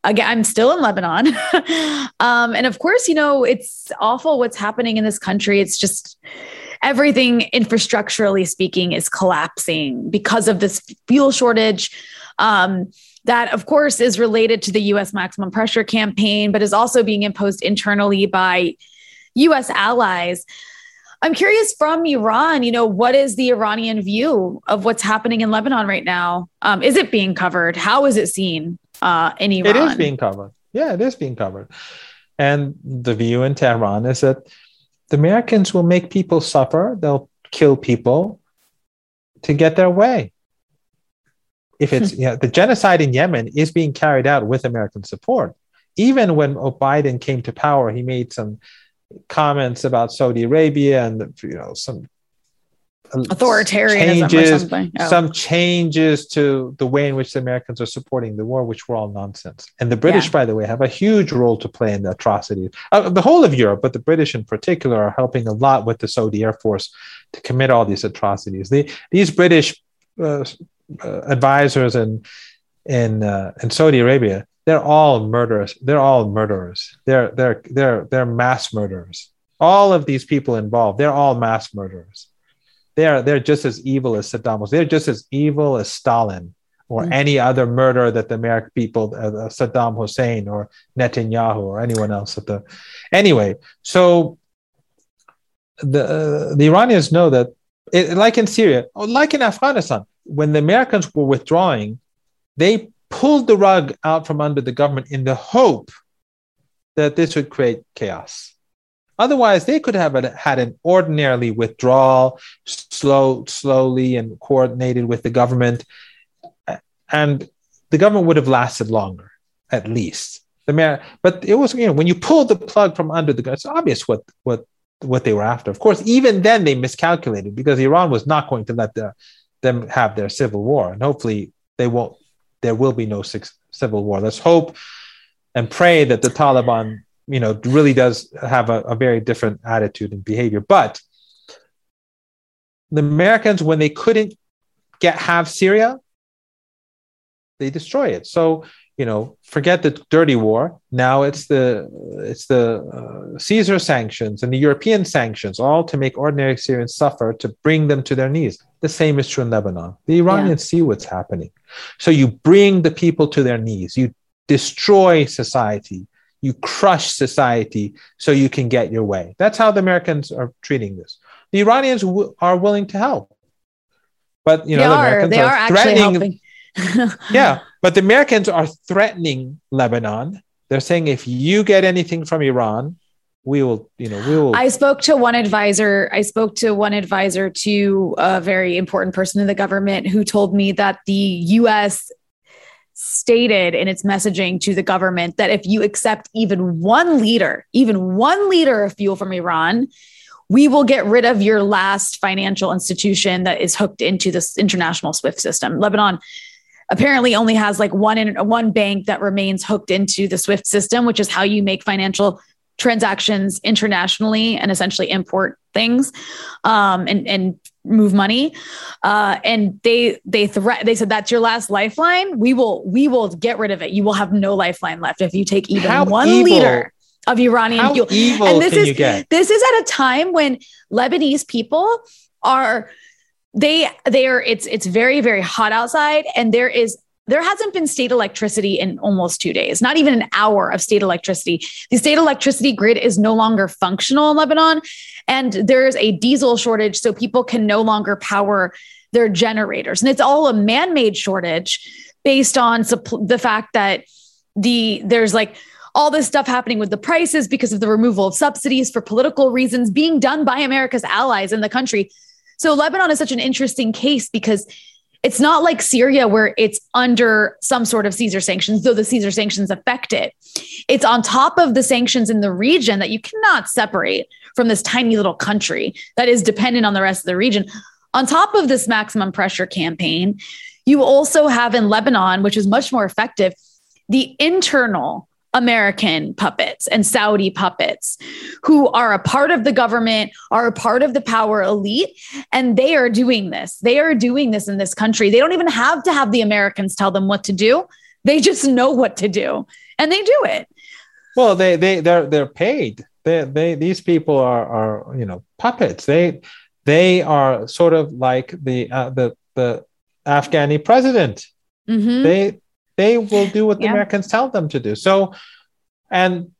Speaker 3: again, I'm still in Lebanon. um, and of course, you know, it's awful what's happening in this country. It's just everything infrastructurally speaking is collapsing because of this fuel shortage. Um, that, of course, is related to the US maximum pressure campaign, but is also being imposed internally by US allies. I'm curious from Iran, you know, what is the Iranian view of what's happening in Lebanon right now? Um, is it being covered? How is it seen uh, in Iran?
Speaker 4: It is being covered. Yeah, it is being covered. And the view in Tehran is that the Americans will make people suffer, they'll kill people to get their way. If it's yeah, the genocide in Yemen is being carried out with American support. Even when Biden came to power, he made some comments about Saudi Arabia and you know some
Speaker 3: authoritarianism
Speaker 4: changes,
Speaker 3: or something.
Speaker 4: Oh. Some changes to the way in which the Americans are supporting the war, which were all nonsense. And the British, yeah. by the way, have a huge role to play in the atrocities. Uh, the whole of Europe, but the British in particular, are helping a lot with the Saudi Air Force to commit all these atrocities. The, these British uh, uh, advisors in in uh, in Saudi Arabia, they're all murderers. They're all murderers. They're they're they're they're mass murderers. All of these people involved, they're all mass murderers they're they're just as evil as Saddam was. They're just as evil as Stalin or mm-hmm. any other murderer that the American people, uh, uh, Saddam Hussein or Netanyahu or anyone else at the. Anyway, so the uh, the Iranians know that, it, like in Syria, or like in Afghanistan, when the Americans were withdrawing, they pulled the rug out from under the government in the hope that this would create chaos. Otherwise, they could have had an ordinarily withdrawal, slow, slowly, and coordinated with the government, and the government would have lasted longer, at least. The mayor, but it was you know when you pull the plug from under the it's obvious what what what they were after. Of course, even then they miscalculated because Iran was not going to let the, them have their civil war, and hopefully they won't. There will be no six, civil war. Let's hope and pray that the Taliban you know really does have a, a very different attitude and behavior. But the americans when they couldn't get have syria they destroy it. So you know forget the dirty war. Now it's the it's the uh, caesar sanctions and the european sanctions all to make ordinary syrians suffer to bring them to their knees. The same is true in lebanon. The iranians yeah. see what's happening. So you bring the people to their knees. You destroy society you crush society so you can get your way. That's how the Americans are treating this. The Iranians w- are willing to help, but you know
Speaker 3: they
Speaker 4: the
Speaker 3: are.
Speaker 4: Americans are,
Speaker 3: are
Speaker 4: threatening. yeah, but the Americans are threatening Lebanon. They're saying if you get anything from Iran, we will, you know, we will.
Speaker 3: I spoke to one advisor. I spoke to one advisor to a very important person in the government who told me that the U.S. stated in its messaging to the government that if you accept even one liter, even one liter of fuel from Iran, we will get rid of your last financial institution that is hooked into this international SWIFT system. Lebanon apparently only has like one in, one bank that remains hooked into the SWIFT system, which is how you make financial transactions internationally and essentially import things um, and and move money. Uh, and they they threat they said that's your last lifeline. We will we will get rid of it. You will have no lifeline left if you take even
Speaker 4: How
Speaker 3: one
Speaker 4: evil-
Speaker 3: liter of Iranian
Speaker 4: how
Speaker 3: fuel.
Speaker 4: evil
Speaker 3: and this
Speaker 4: can
Speaker 3: is
Speaker 4: you get?
Speaker 3: this is at a time when Lebanese people are they they are it's it's very very hot outside and there is there hasn't been state electricity in almost two days, not even an hour of state electricity. The state electricity grid is no longer functional in Lebanon, and there's a diesel shortage, so people can no longer power their generators. And it's all a man made shortage based on the fact that the there's like all this stuff happening with the prices because of the removal of subsidies for political reasons being done by America's allies in the country. So Lebanon is such an interesting case because it's not like Syria where it's under some sort of Caesar sanctions, though the Caesar sanctions affect it. It's on top of the sanctions in the region that you cannot separate from this tiny little country that is dependent on the rest of the region. On top of this maximum pressure campaign, you also have in Lebanon, which is much more effective, the internal American puppets and Saudi puppets who are a part of the government, are a part of the power elite, and they are doing this. They are doing this in this country. They don't even have to have the Americans tell them what to do. They just know what to do and they do it.
Speaker 4: Well, they they they're they're paid. They they these people are are you know puppets. They they are sort of like the uh, the the Afghani president.
Speaker 3: Mhm.
Speaker 4: They they will do what the
Speaker 3: Yeah.
Speaker 4: Americans tell them to do. So and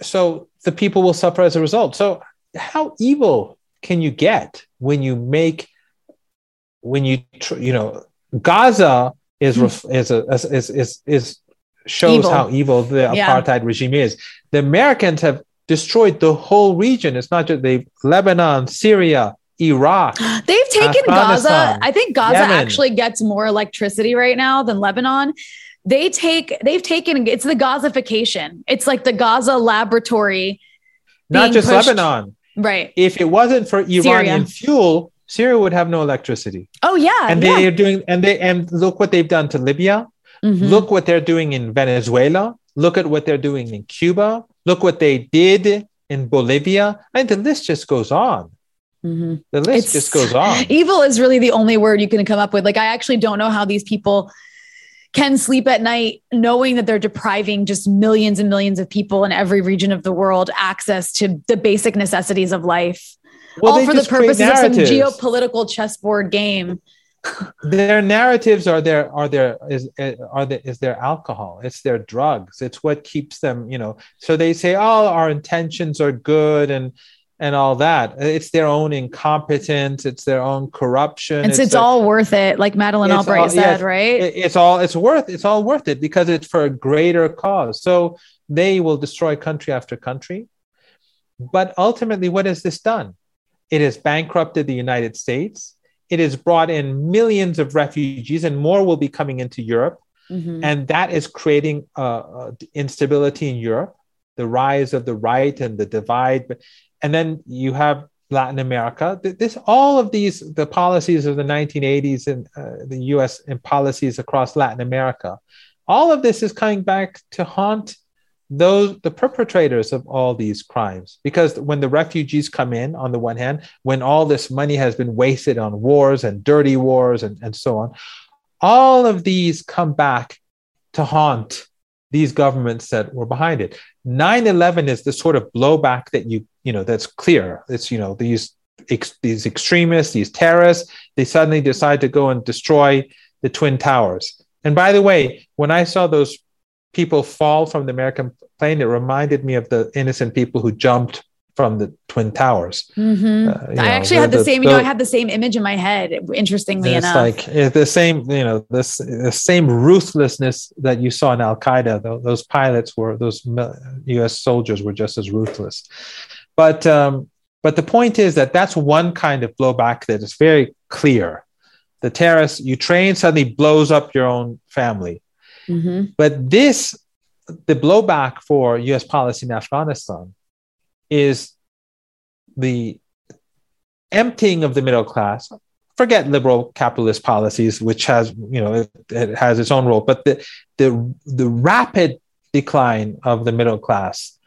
Speaker 4: so the people will suffer as a result. So how evil can you get when you make when you tr- you know Gaza is hmm. ref- is, a, is is is is shows
Speaker 3: Evil.
Speaker 4: how evil the
Speaker 3: Yeah.
Speaker 4: apartheid regime is. The Americans have destroyed the whole region. It's not just the Lebanon, Syria, Iraq.
Speaker 3: They've taken Gaza. I think Gaza
Speaker 4: Yemen.
Speaker 3: actually gets more electricity right now than Lebanon. They take they've taken it's the Gazification. It's like the Gaza laboratory.
Speaker 4: Not just
Speaker 3: pushed-
Speaker 4: Lebanon.
Speaker 3: Right.
Speaker 4: If it wasn't for Iranian fuel, Syria would have no electricity.
Speaker 3: Oh yeah.
Speaker 4: and
Speaker 3: yeah.
Speaker 4: they are doing and they and look what they've done to Libya.
Speaker 3: Mhm.
Speaker 4: Look what they're doing in Venezuela. Look at what they're doing in Cuba. Look what they did in Bolivia. And the list just goes on.
Speaker 3: Mhm.
Speaker 4: The list
Speaker 3: It's-
Speaker 4: just goes on.
Speaker 3: Evil is really the only word you can come up with. Like, I actually don't know how these people can sleep at night knowing that they're depriving just millions and millions of people in every region of the world access to the basic necessities of life,
Speaker 4: Well,
Speaker 3: all for the purposes of some geopolitical chessboard game.
Speaker 4: their narratives are their are their is are the, is their alcohol it's their drugs it's what keeps them you know so they say oh our intentions are good and and all that. It's their own incompetence. It's their own corruption.
Speaker 3: It's, it's,
Speaker 4: their-
Speaker 3: all worth it, like
Speaker 4: Madeleine
Speaker 3: Albright
Speaker 4: all-
Speaker 3: said,
Speaker 4: yes.
Speaker 3: right?
Speaker 4: it- it's all it's worth it's all worth it because it's for a greater cause. So they will destroy country after country. But ultimately what has this done? It has bankrupted the united states. It has brought in millions of refugees and more will be coming into europe.
Speaker 3: Mhm.
Speaker 4: and that is creating uh, uh, instability in Europe, the rise of the right and the divide. And then you have Latin America. This, all of these, the policies of the 1980s and uh, the U.S. and policies across Latin America, all of this is coming back to haunt those the perpetrators of all these crimes because when the refugees come in on the one hand when all this money has been wasted on wars and dirty wars and, and so on all of these come back to haunt these governments that were behind it. 9-11 is the sort of blowback that you you know that's clear. It's you know these ex, these extremists these terrorists they suddenly decide to go and destroy the twin towers. And by the way when i saw those people fall from the American plane, it reminded me of the innocent people who jumped from the twin towers.
Speaker 3: Mm-hmm. Uh, I know, actually had the, the same. The, you know, I had the same image in my head. Interestingly
Speaker 4: it's
Speaker 3: enough,
Speaker 4: like it's the same. You know, this the same ruthlessness that you saw in Al Qaeda. Those pilots were those U.S. soldiers were just as ruthless. But um, but the point is that that's one kind of blowback that is very clear. The terrorist you train suddenly blows up your own family. Mm-hmm. But this, the blowback for U.S. policy in Afghanistan is the emptying of the middle class. Forget liberal capitalist policies, which has you know it, it has its own role, but the the the rapid decline of the middle class,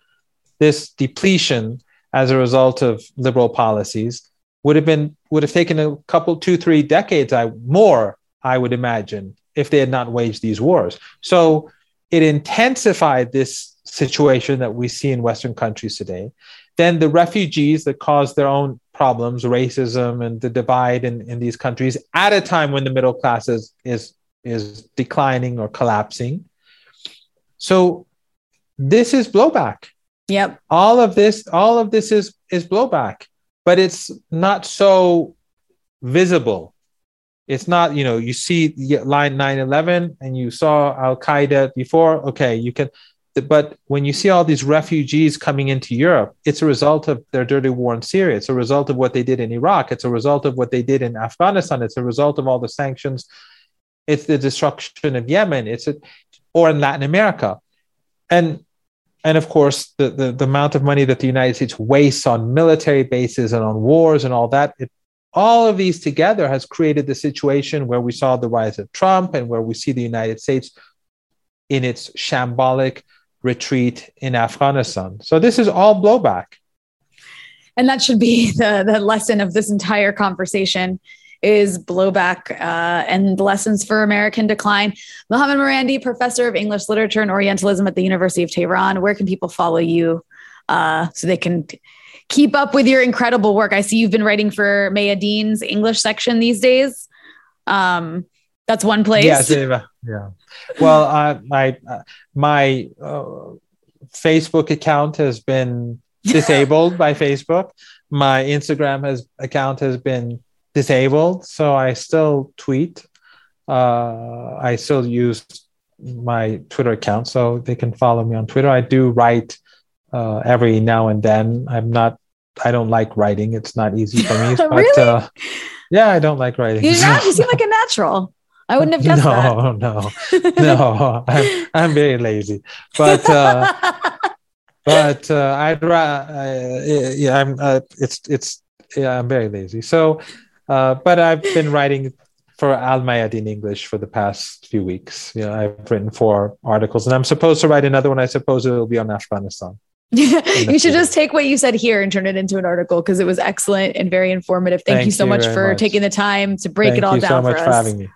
Speaker 4: this depletion as a result of liberal policies, would have been would have taken a couple two three decades I, more I would imagine if they had not waged these wars. So it intensified this situation that we see in Western countries today. Then the refugees that cause their own problems, racism and the divide in, in these countries at a time when the middle class is, is, is declining or collapsing. So this is blowback.
Speaker 3: Yep.
Speaker 4: All of this, all of this is is blowback, but it's not so visible it's not you know you see line 9-11 and you saw al-qaeda before okay you can but when you see all these refugees coming into europe it's a result of their dirty war in syria. It's a result of what they did in iraq. It's a result of what they did in afghanistan. It's a result of all the sanctions. It's the destruction of yemen. It's a, or in latin america. And and of course the, the, the amount of money that the united states wastes on military bases and on wars and all that it all of these together has created the situation where we saw the rise of Trump and where we see the United States in its shambolic retreat in Afghanistan. So this is all blowback.
Speaker 3: And that should be the, the lesson of this entire conversation is blowback uh, and lessons for American decline. Mohammad Marandi, professor of English literature and Orientalism at the University of Tehran. Where can people follow you uh, so they can keep up with your incredible work. I see you've been writing for Mayadeen's English section these days. Um, that's one place.
Speaker 4: Yeah, yeah. Well, uh, my uh, my uh, Facebook account has been disabled by Facebook. My Instagram has account has been disabled, so I still tweet. Uh, I still use my Twitter account, so they can follow me on Twitter. I do write uh, every now and then. I'm not. I don't like writing. It's not easy for me. but
Speaker 3: really? uh,
Speaker 4: yeah, I don't like writing.
Speaker 3: You're not. You seem like a natural. I wouldn't have guessed
Speaker 4: no, that. No, no, no. I'm, I'm very lazy, but uh, but uh, I'd rather. Uh, yeah, I'm. Uh, it's it's. Yeah, I'm very lazy. So, uh, but I've been writing for Al Mayadeen English for the past few weeks. You know, I've written four articles, and I'm supposed to write another one. I suppose it will be on Afghanistan.
Speaker 3: you should just take what you said here and turn it into an article because it was excellent and very informative. Thank, Thank you so you much for much. taking the time to break Thank it all down so for us. For having me.